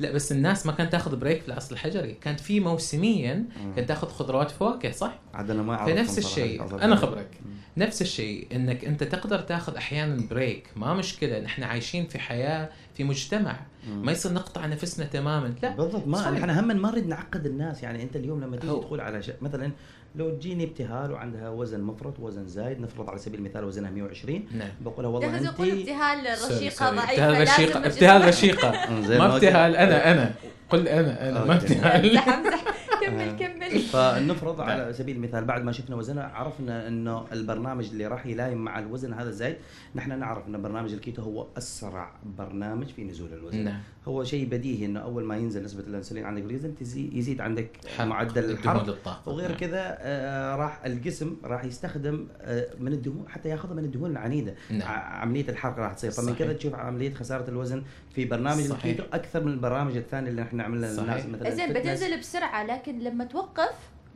لا بس الناس ما كانت تاخذ break في العصر الحجري. كانت في موسميا كانت تاخذ خضروات فواكه صح؟ عاد أنا ما اعرف فنفس الشيء. أنا خبرك. نفس الشيء إنك أنت تقدر تاخذ أحيانا break ما مشكلة نحن عايشين في حياة في مجتمع. ما يصير نقطع نفسنا تماما. لا بالضبط ما. نحن هم ما نريد نعقد الناس. يعني أنت اليوم لما تيجي. تقول على شيء مثلا لو تجيني ابتهال وعندها وزن مفرط وزن زايد نفرض على سبيل المثال وزنها 120 نعم. بقولها والله لازم انت يقول ابتهال رشيقه. ضعيفة ابتهال رشيقه ابتهال رشيقه ما. ابتهال أنا أنا. قل أنا أنا. ما. ابتهال. امزح امزح. كمل كمل. فنفرض نعم. على سبيل المثال بعد ما شفنا وزنها عرفنا إنه البرنامج اللي راح يلايم مع الوزن هذا الزايد نحن نعرف إن برنامج الكيتو هو أسرع برنامج في نزول الوزن. نعم. هو شيء بديهي إنه أول ما ينزل نسبة الانسولين عندك بالجسم تزي- يزيد عندك حرق. معدل الحرق وغير نعم. كذا آه، راح الجسم راح يستخدم آه، من الدهون حتى ياخذها من الدهون العنيدة نعم. عملية الحرق راح تصير فمن. كذا تشوف عملية خسارة الوزن في برنامج. الكيتو أكثر من البرامج الثانية اللي إحنا عملنا للناس. مثلا زين. بتنزل بسرعة لكن لما توقف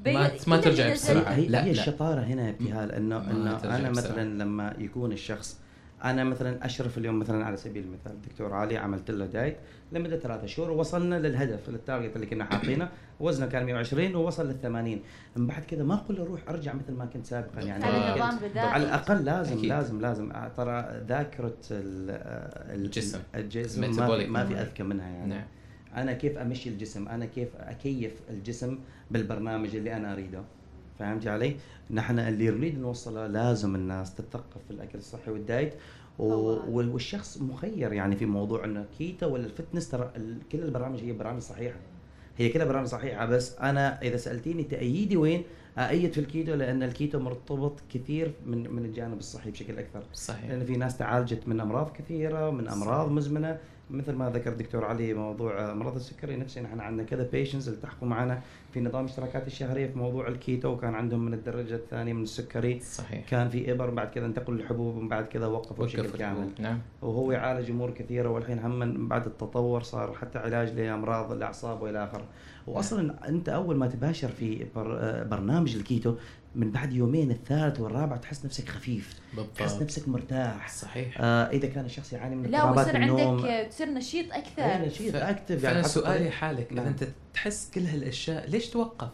بي- ما- ما ترجع بسرعة. هي, لا، هي لا. الشطارة هنا يا ابتهال إنه إنه أنا بسرعة. مثلا لما يكون الشخص أنا مثلا أشرف اليوم مثلا على سبيل المثال الدكتور علي عملت له diet لمدة ثلاثة شهور ووصلنا للهدف لل target اللي كنا حاطينه وزنه كان 120 ووصل لل 80 من بعد كذا ما أقول له روح أرجع مثل ما كنت سابقا يعني على. نظام على الأقل لازم أكيد. لازم لازم آه، ترى ذاكرة ال- آه، ال- الجسم. الجسم ما في, ما في. أذكى منها يعني نعم أنا كيف أمشي الجسم أنا كيف أكيف الجسم بالبرنامج اللي أنا أريده فهمتي علي؟ نحن اللي نريد نوصله لازم الناس تتثقف في الأكل الصحي وال diet والشخص مخير يعني في موضوع إنه كيتو ولا ال fitness ترى ال- كل البرامج هي برامج صحيحة. هي كلها برامج صحيحة بس أنا إذا سألتيني تأييدي وين أأيد في الكيتو لأن الكيتو مرتبط كثير من من الجانب الصحي بشكل أكثر. صحيح. لأن في ناس تعالجت من أمراض كثيرة من أمراض صحيح. مزمنة. مثل ما ذكر دكتور علي موضوع مرض السكري نفسه نحن عندنا كذا patients التحقوا معنا في نظام اشتراكات الشهرية في موضوع الكيتو وكان عندهم من الدرجة الثانية من السكري. صحيح. كان في إبر بعد كذا انتقلوا للحبوب ومن بعد كذا وقفوا وقف بشكل كامل. نعم. وهو يعالج أمور كثيرة والحين هم من بعد التطور صار حتى علاج لأمراض الأعصاب وإلى آخره. واصلا أنت أول ما تباشر في بر آه، برنامج الكيتو من بعد يومين الثالث والرابع تحس نفسك خفيف تحس بالضبط نفسك مرتاح. صحيح. آه إذا كان الشخص يعاني من لا اضطرابات ويصير النوم. عندك تصير نشيط أكثر. نشيط ف- أكتف حتى سؤالي حالك إذا نعم. أنت تحس كل هالأشياء ليش توقف؟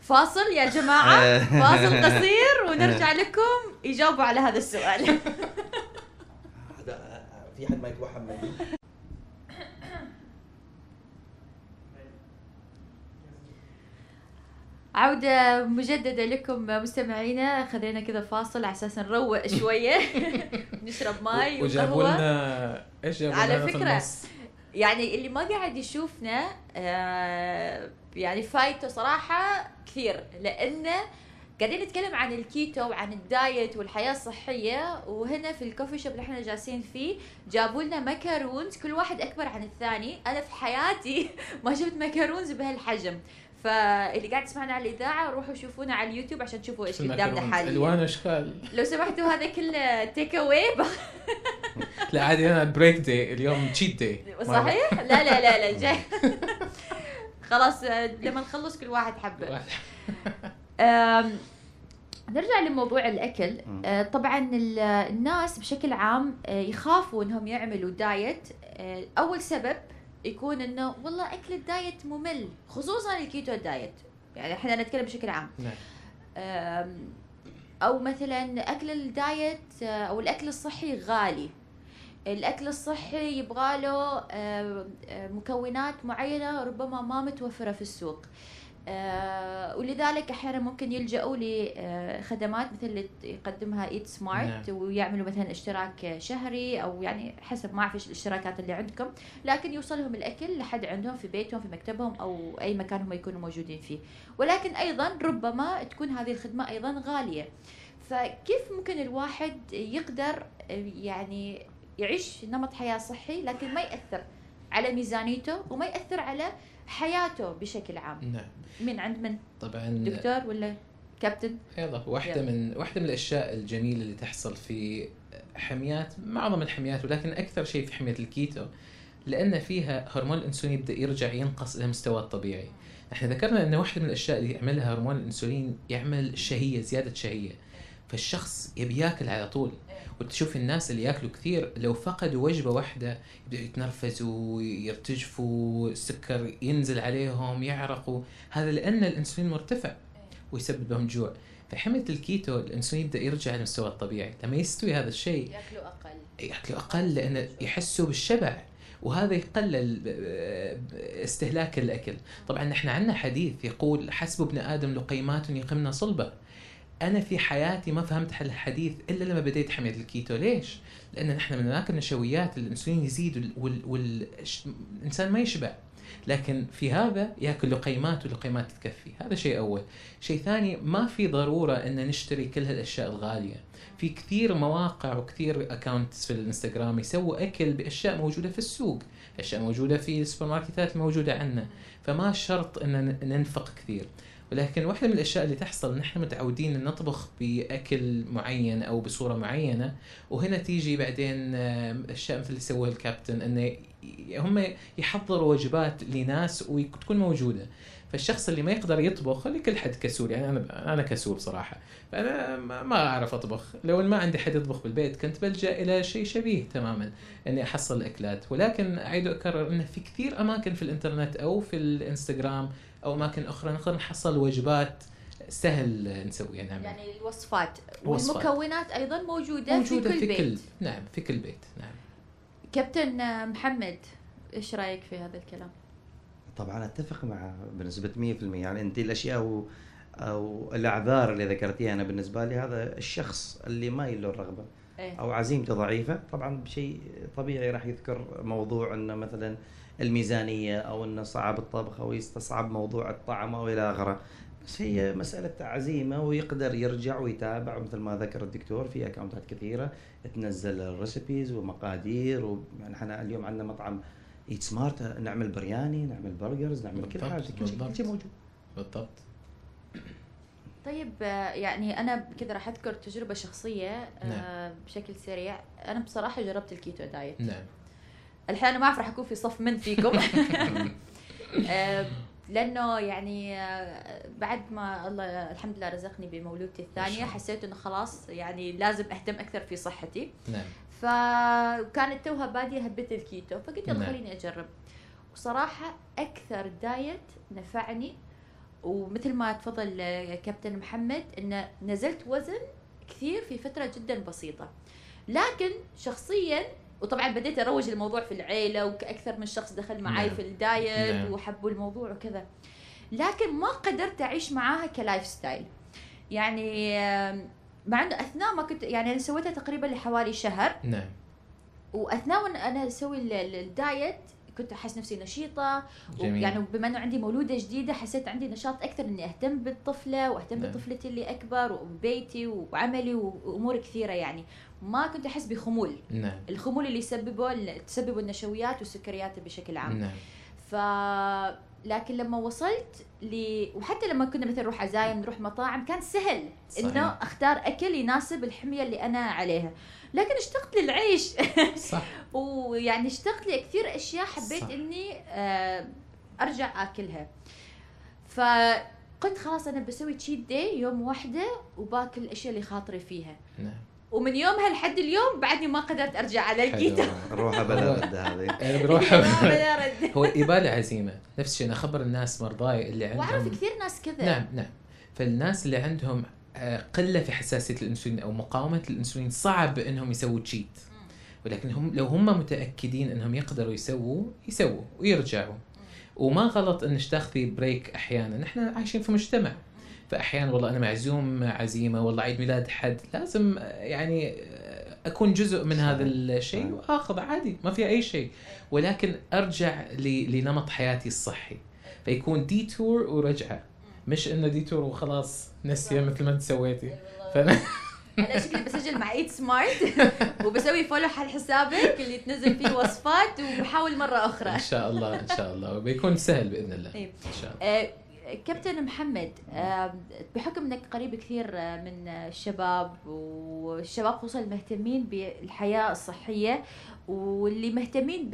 فاصل يا جماعة. فاصل قصير ونرجع لكم يجاوبوا على هذا السؤال. هذا في حد ما يتوهم عودة مجددة لكم مستمعينا. خلينا كذا فاصل على أساس نروق شوية. نشرب ماي وجابوا وقهوة. لنا إيش جابوا على لنا فكرة،؟ يعني اللي ما قاعد يشوفنا آه يعني فايته صراحة كثير لأنه قاعدين نتكلم عن الكيتو وعن ال diet والحياة الصحية وهنا في ال coffee shop اللي إحنا جالسين فيه جابوا لنا macarons كل واحد أكبر عن الثاني. أنا في حياتي ما شفت macarons بهالحجم. فاللي قاعد يسمعنا على الإذاعة روحوا شوفونا على اليوتيوب عشان تشوفوا إيش قدامنا حاليا. ألوان أشكال. لو سمحتوا هذا كله تيك اواي لا عادي أنا break day اليوم cheat day صحيح؟ لا لا لا لا جاي. خلاص لما نخلص كل واحد حبه نرجع لموضوع الأكل. آه، طبعا ال- الناس بشكل عام آه، يخافوا إنهم يعملوا diet آه، أول سبب يكون إنه والله أكل ال diet ممل خصوصا ال keto diet يعني إحنا نتكلم بشكل عام. نعم. أو مثلا أكل ال diet آه، أو الأكل الصحي غالي. الأكل الصحي يبغى له آه، مكونات معينة ربما ما متوفرة في السوق. ولذلك أحيانا ممكن يلجأوا لخدمات مثل اللي يقدمها Eat Smart ويعملوا مثلا اشتراك شهري أو يعني حسب ما اعرف إيش الاشتراكات اللي عندكم لكن يوصلهم الأكل لحد عندهم في بيتهم في مكتبهم أو أي مكان هم يكونوا موجودين فيه. ولكن أيضا ربما تكون هذه الخدمة أيضا غالية. فكيف ممكن الواحد يقدر يعني يعيش نمط حياة صحي لكن ما يأثر على ميزانيته وما يأثر على حياته بشكل عام نعم من عند من طبعا دكتور ولا كابتن يلا واحدة يلا. من واحدة من الأشياء الجميلة اللي تحصل في حميات معظم الحميات ولكن أكثر شيء في حمية الكيتو لأن فيها هرمون الإنسولين يبدأ يرجع ينقص إلى مستواه الطبيعي. إحنا ذكرنا إن واحدة من الأشياء اللي يعملها هرمون الإنسولين يعمل شهية زيادة شهية. فالشخص يبي ياكل على طول وتشوف الناس اللي ياكلوا كثير لو فقدوا وجبة واحدة يبداوا يتنرفزوا يرتجفوا السكر ينزل عليهم يعرقوا. هذا لأن الإنسولين مرتفع ويسبب لهم جوع. فحمية الكيتو الإنسولين يبدأ يرجع لمستواه الطبيعي. لما يستوي هذا الشيء. ياكلوا أقل. ياكلوا أقل لأن يحسوا بالشبع. وهذا يقلل استهلاك الأكل. طبعا إحنا عندنا حديث يقول حسب ابن آدم لقيمات يقمن صلبه. أنا في حياتي ما فهمت هالحديث إلا لما بديت حمية الكيتو. ليش؟ لأن نحن من ناكل نشويات الإنسولين يزيد والانسان ما يشبع. لكن في هذا يأكل لقيمات ولقيمات تكفي. هذا شيء أول. شيء ثاني ما في ضرورة إن نشتري كل هالأشياء الغالية. في كثير مواقع وكثير accounts في الإنستغرام يسووا أكل بأشياء موجودة في السوق. أشياء موجودة في السوبر ماركتات الموجوده عندنا. فما شرط إن ننفق كثير. ولكن واحدة من الأشياء اللي تحصل نحن متعودين نطبخ بأكل معين أو بصورة معينة وهنا تيجي بعدين أشياء مثل اللي سووها الكابتن إنه ي- هم يحضروا وجبات لناس وتكون موجودة. فالشخص اللي ما يقدر يطبخ اللي كل حد كسول يعني أنا أنا كسول صراحة. فأنا ما أعرف أطبخ. لو ما عندي حد يطبخ بالبيت كنت بلجأ إلى شيء شبيه تماما إني أحصل الأكلات. ولكن أعيد وأكرر انه في كثير أماكن في الإنترنت أو في الإنستغرام أو أماكن أخرى. نقدر نحصل وجبات سهل نسويها. نعمل يعني الوصفات. وصفات. والمكونات أيضا موجودة, موجودة في كل في بيت. كل نعم في كل بيت. نعم. كابتن محمد إيش رأيك في هذا الكلام؟ طبعا أتفق مع بنسبة 100% يعني أنت الأشياء أو أو الأعذار اللي ذكرتيها أنا بالنسبة لي هذا الشخص اللي ما له الرغبه إيه. أو عزيمته ضعيفة. طبعا بشيء طبيعي راح يذكر موضوع إنه مثلا الميزانية أو انه صعب الطبخ أو يستصعب موضوع الطعم أو إلى آخره. بس هي مسألة عزيمه ويقدر يرجع ويتابع مثل ما ذكر الدكتور في اكونتات كثيرة تنزل ال recipes ومقادير و... يعني إحنا اليوم عندنا مطعم Eat Smart نعمل برياني نعمل burgers نعمل كل حاجة كل شيء موجود. بالضبط. طيب آه، يعني أنا كذا راح أذكر تجربة شخصية آه، نعم. بشكل سريع. أنا بصراحة جربت ال keto diet. نعم. الحين أنا ما أعرف راح اكون في صف من فيكم. آه، لأنه يعني آه، بعد ما الله الحمد لله رزقني بمولودتي الثانية. حسيت إنه خلاص يعني لازم أهتم أكثر في صحتي. نعم. فكانت توها بادية هبة الكيتو فقلت يلا نعم. خليني أجرب. وصراحة أكثر diet نفعني ومثل ما تفضل آه، كابتن محمد انه نزلت وزن كثير في فترة جدا بسيطة. لكن شخصيا وطبعا بديت أروج الموضوع في العيلة وأكثر من شخص دخل معي نعم. في ال diet نعم. وحبوا الموضوع وكذا لكن ما قدرت أعيش معاها ك lifestyle يعني مع إنه أثناء ما كنت يعني أنا سويتها تقريبا لحوالي شهر نعم وأثناء أنا أسوي ال- ال- ال diet كنت أحس نفسي نشيطة جميل. يعني بما إنه عندي مولودة جديدة حسيت عندي نشاط أكثر إني أهتم بالطفلة وأهتم نعم. بطفلتي اللي أكبر وبيتي وعملي وامور كثيرة يعني ما كنت أحس بخمول. نعم. الخمول اللي يسببه تسببه النشويات والسكريات بشكل عام. نعم. ف لكن لما وصلت ل وحتى لما كنا مثلا نروح عزايم نروح مطاعم كان سهل صحيح. إنه أختار أكل يناسب الحمية اللي أنا عليها. لكن اشتقت للعيش. صح. ويعني اشتقت لكثير أشياء حبيت صح. إني آه، أرجع أكلها. فقلت خلاص أنا بسوي تشيت داي يوم واحدة وباكل الأشياء اللي خاطري فيها. نعم. ومن يومها لحد اليوم بعدني ما قدرت أرجع على حلو. نروح بلا رد هذه. ما بلا رد. هو يبالي عزيمة. نفس الشيء أنا اخبر الناس مرضاي اللي عندهم. وأعرف كثير ناس كذا. نعم نعم. فالناس اللي عندهم آه، قلة في حساسية الأنسولين أو مقاومة الأنسولين صعب إنهم يسووا تشيت ولكن هم لو هم متأكدين إنهم يقدروا يسووا يسووا ويرجعوا. وما غلط انك تاخذي بريك أحيانا. نحن عايشين في مجتمع. فاحيانا والله أنا معزوم عزيمة والله عيد ميلاد حد لازم يعني أكون جزء من صحيح. هذا الشيء. وآخذ عادي ما في أي شيء. ولكن أرجع ل- لنمط حياتي الصحي. فيكون detour ورجعة. مش إنه detour وخلاص نسية مثل ما أنت سويتي. فانا أنا شكلي بسجل مع Eat Smart وبسوي follow حال حسابك اللي تنزل فيه وصفات وبحاول مرة أخرى. إن شاء الله إن شاء الله. وبيكون سهل بإذن الله. إيه. إن شاء الله. آه، كابتن محمد بحكم إنك قريب كثير آه، من الشباب والشباب خصوصا المهتمين بالحياة الصحية واللي مهتمين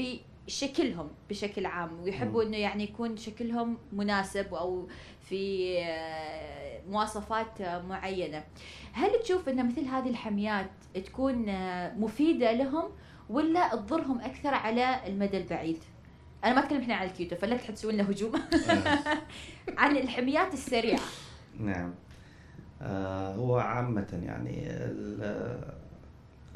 بشكلهم بشكل عام ويحبوا إنه يعني يكون شكلهم مناسب أو في آه، مواصفات آه، معينة. هل تشوف إن مثل هذه الحميات تكون مفيدة لهم ولا تضرهم أكثر على المدى البعيد؟ أنا ما أتكلم إحنا عن الكيتو فلا تحسوا لنا هجوم. عن الحميات السريعة. نعم. آه هو عامة يعني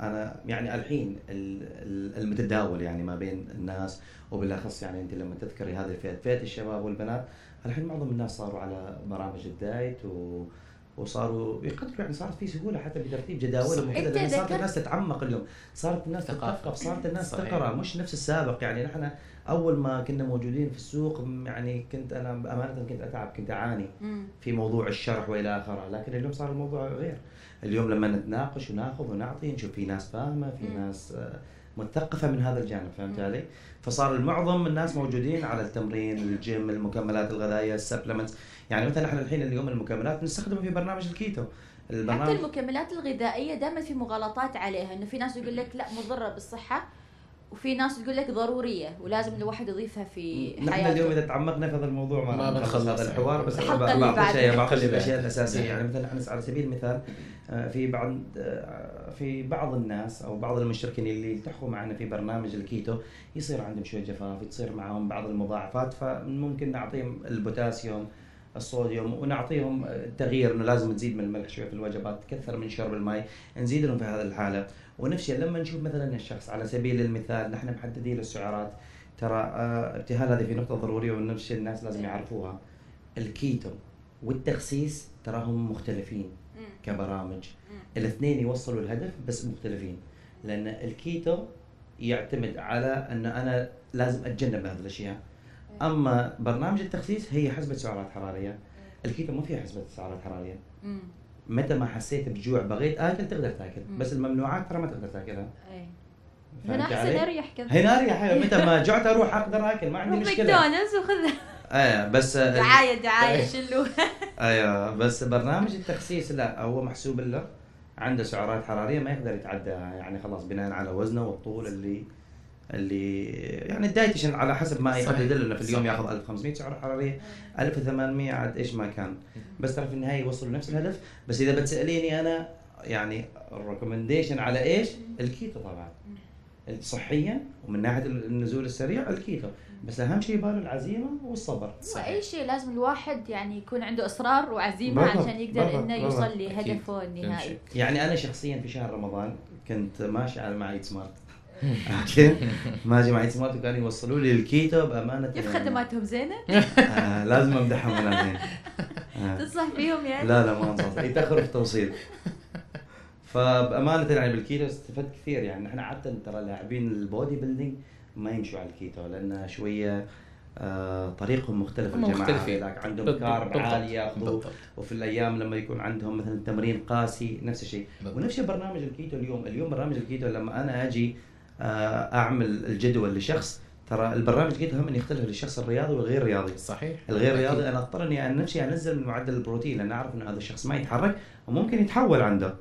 أنا يعني الحين ال- ال- المتداول يعني ما بين الناس وبالأخص يعني أنت لما تذكري هذه الفئة فئة الشباب والبنات الحين معظم الناس صاروا على برامج الدايت و وصاروا يقدروا يعني صارت في سهولة حتى بترتيب جداولهم. وكذا لأن صارت الناس تتعمق اليوم صارت الناس. تتثقف صارت الناس. تقرأ مش نفس السابق يعني نحن أول ما كنا موجودين في السوق يعني كنت أنا امانه كنت أتعب كنت أعاني. في موضوع الشرح وإلى آخره لكن اليوم صار الموضوع غير اليوم لما نتناقش وناخذ ونعطي نشوف في ناس فاهمة في. ناس آه، مثقفه من هذا الجانب فهمت. علي فصار المعظم الناس موجودين على التمرين الجيم المكملات الغذائية ال supplements يعني مثلا إحنا الحين اليوم المكملات نستخدمها في برنامج الكيتو حتى البرنامج المكملات الغذائية دائما في مغالطات عليها إنه في ناس يقول لك لا مضرة بالصحة وفي ناس تقول لك ضرورية ولازم الواحد يضيفها في نحن حياته اليوم إذا تعمقنا في هذا الموضوع ما, ما ما بنخلص. هذا الحوار بس اللي الأشياء بعدها. الأساسية. يعني مثلا إحنا على سبيل المثال آه، في بعض آه، في بعض الناس أو بعض المشتركين اللي يلتحقوا معنا في برنامج الكيتو يصير عندهم شوية جفاف تصير معهم بعض المضاعفات فممكن نعطيهم البوتاسيوم الصوديوم ونعطيهم التغيير إنه لازم تزيد من الملح شوية في الوجبات تكثر من شرب الماء نزيد لهم في هذه الحالة ونفس الشيء لما نشوف مثلا الشخص على سبيل المثال نحن محددين السعرات ترى آه، ابتهال هذه في نقطة ضرورية ونفس الناس لازم يعرفوها الكيتو والتخسيس تراهم مختلفين. كبرامج. الاثنين يوصلوا الهدف بس مختلفين لأن الكيتو يعتمد على إن أنا لازم أتجنب هذه الأشياء أما برنامج التخسيس هي حسبة سعرات حرارية. الكيتو ما فيها حسبة سعرات حرارية. مم. متى ما حسيت بجوع بغيت آكل تقدر تاكل. مم. بس الممنوعات ترى ما تقدر تاكلها. فهمت هنا أحسن؟ أريح كذا. هنا أريح متى ما جعت أروح أقدر آكل ما عندي مشكلة. ماكدونالدز وخذ. إيه بس دعاية دعاية طيب. شلوها أيوه بس برنامج التخسيس لا هو محسوب له. عنده سعرات حرارية ما يقدر يتعداها. يعني خلاص بناء على وزنه والطول اللي اللي يعني ال dietitian على حسب ما صحيح. يحدد لنا في اليوم صحيح. ياخذ 1500 سعره حرارية 1800 عاد إيش ما كان. بس ترى في النهايه يوصلوا نفس الهدف. بس إذا بتسأليني أنا يعني ال recommendation على إيش؟ الكيتو طبعا. صحيا ومن ناحية النزول السريع الكيتو. بس أهم شيء يباله العزيمة والصبر. واي شيء لازم الواحد يعني يكون عنده إصرار وعزيمة بالضبط، علشان يقدر بالضبط، إنه. يوصل لهدفه. النهائي. يعني أنا شخصيا في شهر رمضان كنت ماشي على مع Eat Smart مع Eat Smart وكانوا يوصلوا لي الكيتو بامانه كيف يعني. خدماتهم زينه؟ آه لازم أمدحهم أنا الحين آه. تنصح فيهم يعني؟ لا لا ما انصح يتاخروا في التوصيل فبامانه يعني بالكيتو استفدت كثير يعني إحنا عادة ترى لاعبين ال bodybuilding ما يمشوا على الكيتو لأن شوية آه طريقهم مختلف الجماعه مختلفين. عندهم بالضبط- carb. عالي ياخذوا بالضبط وفي الأيام لما يكون عندهم مثلا تمرين قاسي نفس الشيء. ونفس الشيء برنامج الكيتو اليوم اليوم برنامج الكيتو لما أنا أجي أعمل الجدول لشخص. ترى البرنامج الكيتو هم يختلف للشخص الرياضي والغير رياضي. صحيح. الغير. رياضي أنا أضطر إني نفسي أنزل من معدل البروتين لأن أعرف انه هذا الشخص ما يتحرك وممكن يتحول عنده.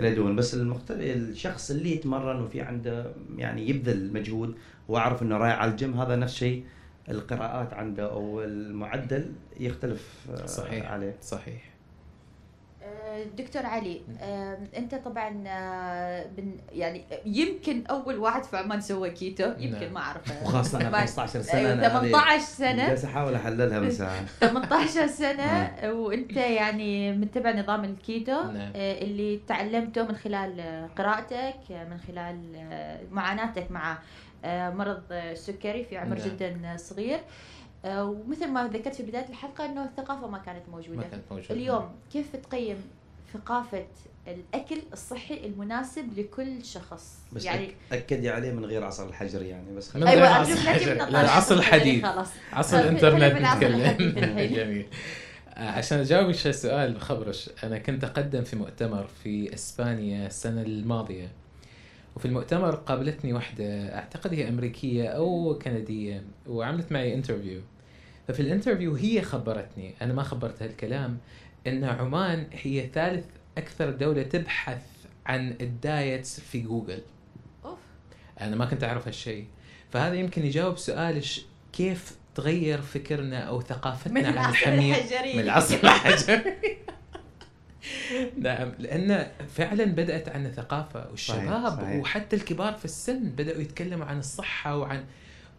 إلى دهون بس المختلف الشخص اللي يتمرن وفي عنده يعني يبذل مجهود وأعرف إنه رايح على الجيم هذا نفس الشيء القراءات عنده أو المعدل يختلف آه، صحيح. عليه. صحيح. آه، دكتور علي آه، انت طبعا آه، بن يعني يمكن أول واحد في عمان سوى كيتو يمكن نعم. ما اعرف وخاصة أنا ما- 15 سنة أيوة، أنا هذه 18 سنة. جالس أحاول أحللها من ساعه 18 سنة وأنت يعني متبع نظام الكيتو نعم. آه، اللي تعلمته من خلال آه، قراءتك آه، من خلال آه، معاناتك مع آه، مرض آه، السكري في عمر نعم. جدا صغير. آه، ومثل ما ذكرت في بداية الحلقة إنه الثقافة ما كانت موجودة. ما كانت موجودة. اليوم كيف تقيم ثقافة الأكل الصحي المناسب لكل شخص بس يعني يعني اكدي عليه من غير عصر الحجر يعني بس خلينا- أيوة عصر الحجر. لا، عصر الحديد. خلاص عصر الحديث نتكلم. جميل آه، عشان اجاوبك شو السؤال بخبرش أنا كنت أقدم في مؤتمر في إسبانيا السنة الماضية وفي المؤتمر قابلتني واحدة أعتقد هي أمريكية أو كندية وعملت معي interview ففي ال interview هي خبرتني أنا ما خبرتها الكلام إن عمان هي ثالث أكثر دولة تبحث عن ال diets في جوجل. أوف. أنا ما كنت أعرف هالشيء. فهذا يمكن يجاوب سؤالش كيف تغير فكرنا أو ثقافتنا من عن العصر الحميه الحجري. من العصر الحجري. نعم لأن فعلا بدأت عنا ثقافه والشباب صحيح، صحيح. وحتى الكبار في السن بدأوا يتكلموا عن الصحة وعن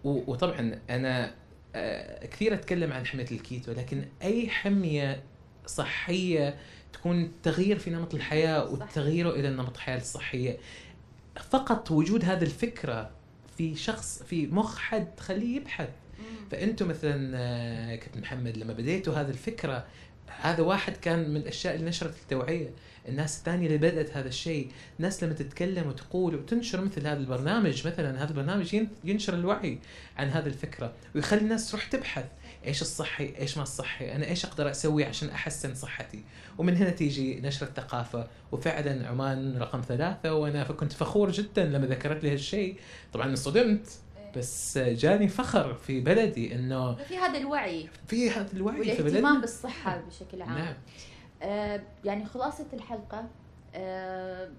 وطبعا أنا آه، كثير أتكلم عن حمية الكيتو لكن أي حمية صحية تكون تغيير في نمط الحياة. وتغييره إلى نمط الحياة الصحية. فقط وجود هذه الفكرة في شخص في مخ حد تخليه يبحث. فأنتم مثلا آه، كابتن محمد لما بديتوا هذه الفكرة هذا واحد كان من الأشياء اللي نشرت التوعية. الناس الثانية اللي بدأت هذا الشيء الناس لما تتكلم وتقول وتنشر مثل هذا البرنامج مثلا هذا البرنامج ين- ينشر الوعي عن هذه الفكرة. ويخلي الناس تروح تبحث. إيش الصحي إيش ما الصحي؟ أنا إيش أقدر أسوي عشان أحسن صحتي؟ ومن هنا تيجي نشر الثقافة. وفعلا عمان رقم ثلاثة وأنا كنت فخور جدا لما ذكرت لي هالشيء. طبعا انصدمت بس جاني فخر في بلدي إنه في هذا الوعي. في هذا الوعي في والاهتمام بلدنا بالصحة بشكل عام. نعم آه يعني خلاصة الحلقة آه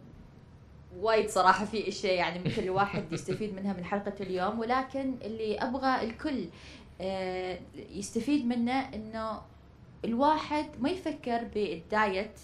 وايد صراحة في إشياء يعني ممكن الواحد يستفيد منها من حلقة اليوم. ولكن اللي أبغى الكل يستفيد منه إنه الواحد ما يفكر بال diet.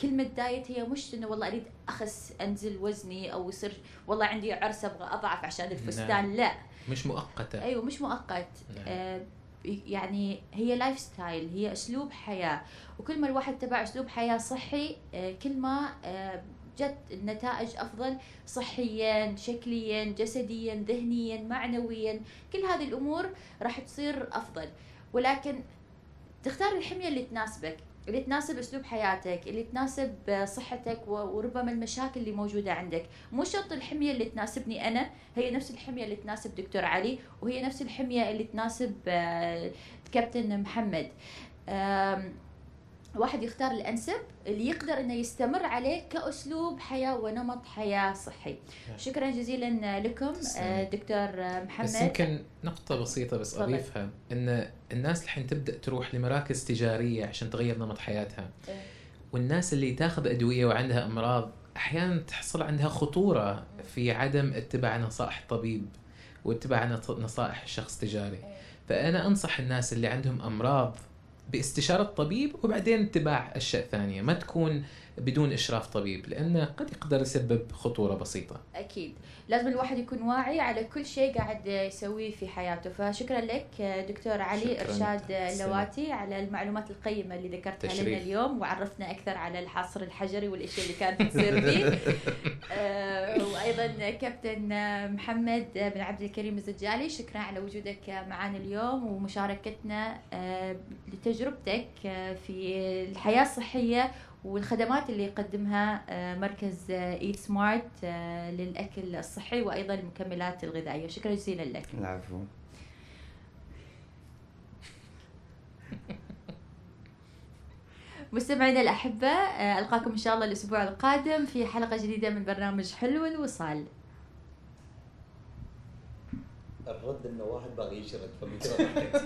كلمة diet هي مش إنه والله أريد أخس أنزل وزني أو يصير والله عندي عرس أبغى أضعف عشان الفستان. نعم. لا. مش مؤقتة. أيوه مش مؤقت. نعم. آه يعني هي lifestyle هي أسلوب حياة. وكل ما الواحد تبع أسلوب حياة صحي آه كل ما آه جت النتائج أفضل صحيا شكليا جسديا ذهنيا معنويا. كل هذه الأمور راح تصير أفضل. ولكن تختار الحمية اللي تناسبك اللي تناسب أسلوب حياتك اللي تناسب صحتك وربما المشاكل اللي موجودة عندك. مو شرط الحمية اللي تناسبني أنا هي نفس الحمية اللي تناسب دكتور علي وهي نفس الحمية اللي تناسب آه، كابتن محمد. واحد يختار الأنسب اللي يقدر إنه يستمر عليه كأسلوب حياة ونمط حياة صحي. شكرا جزيلا لكم. آه، دكتور آه، محمد بس يمكن نقطة بسيطة بس تفضل. أضيفها إن الناس الحين تبدأ تروح لمراكز تجارية عشان تغير نمط حياتها إيه. والناس اللي تاخذ أدوية وعندها أمراض أحيانا تحصل عندها خطورة في عدم اتباع نصائح طبيب واتباع نصائح شخص تجاري إيه. فأنا أنصح الناس اللي عندهم أمراض باستشارة طبيب وبعدين اتباع أشياء ثانية. ما تكون بدون إشراف طبيب لأنه قد يقدر يسبب خطورة بسيطة أكيد لازم الواحد يكون واعي على كل شيء قاعد يسويه في حياته فشكرا لك دكتور علي. إرشاد. اللواتي على المعلومات القيمة اللي ذكرتها لنا تشريف. اليوم وعرفنا أكثر على الحصر الحجري والإشياء اللي كانت تصير فيه آه، وأيضا كابتن محمد بن عبد الكريم الزجالي شكرا على وجودك معنا اليوم ومشاركتنا آه، لتجربتك آه، في الحياة الصحية والخدمات اللي يقدمها آه، مركز ايت سمارت للأكل الصحي وأيضا المكملات الغذائية. شكرا جزيلا لك. العفو. مستمعينا الأحبة آه، ألقاكم إن شاء الله الأسبوع القادم في حلقة جديدة من برنامج حلو الوصال. الرد إنه واحد باغي يشرد كذا ضحكت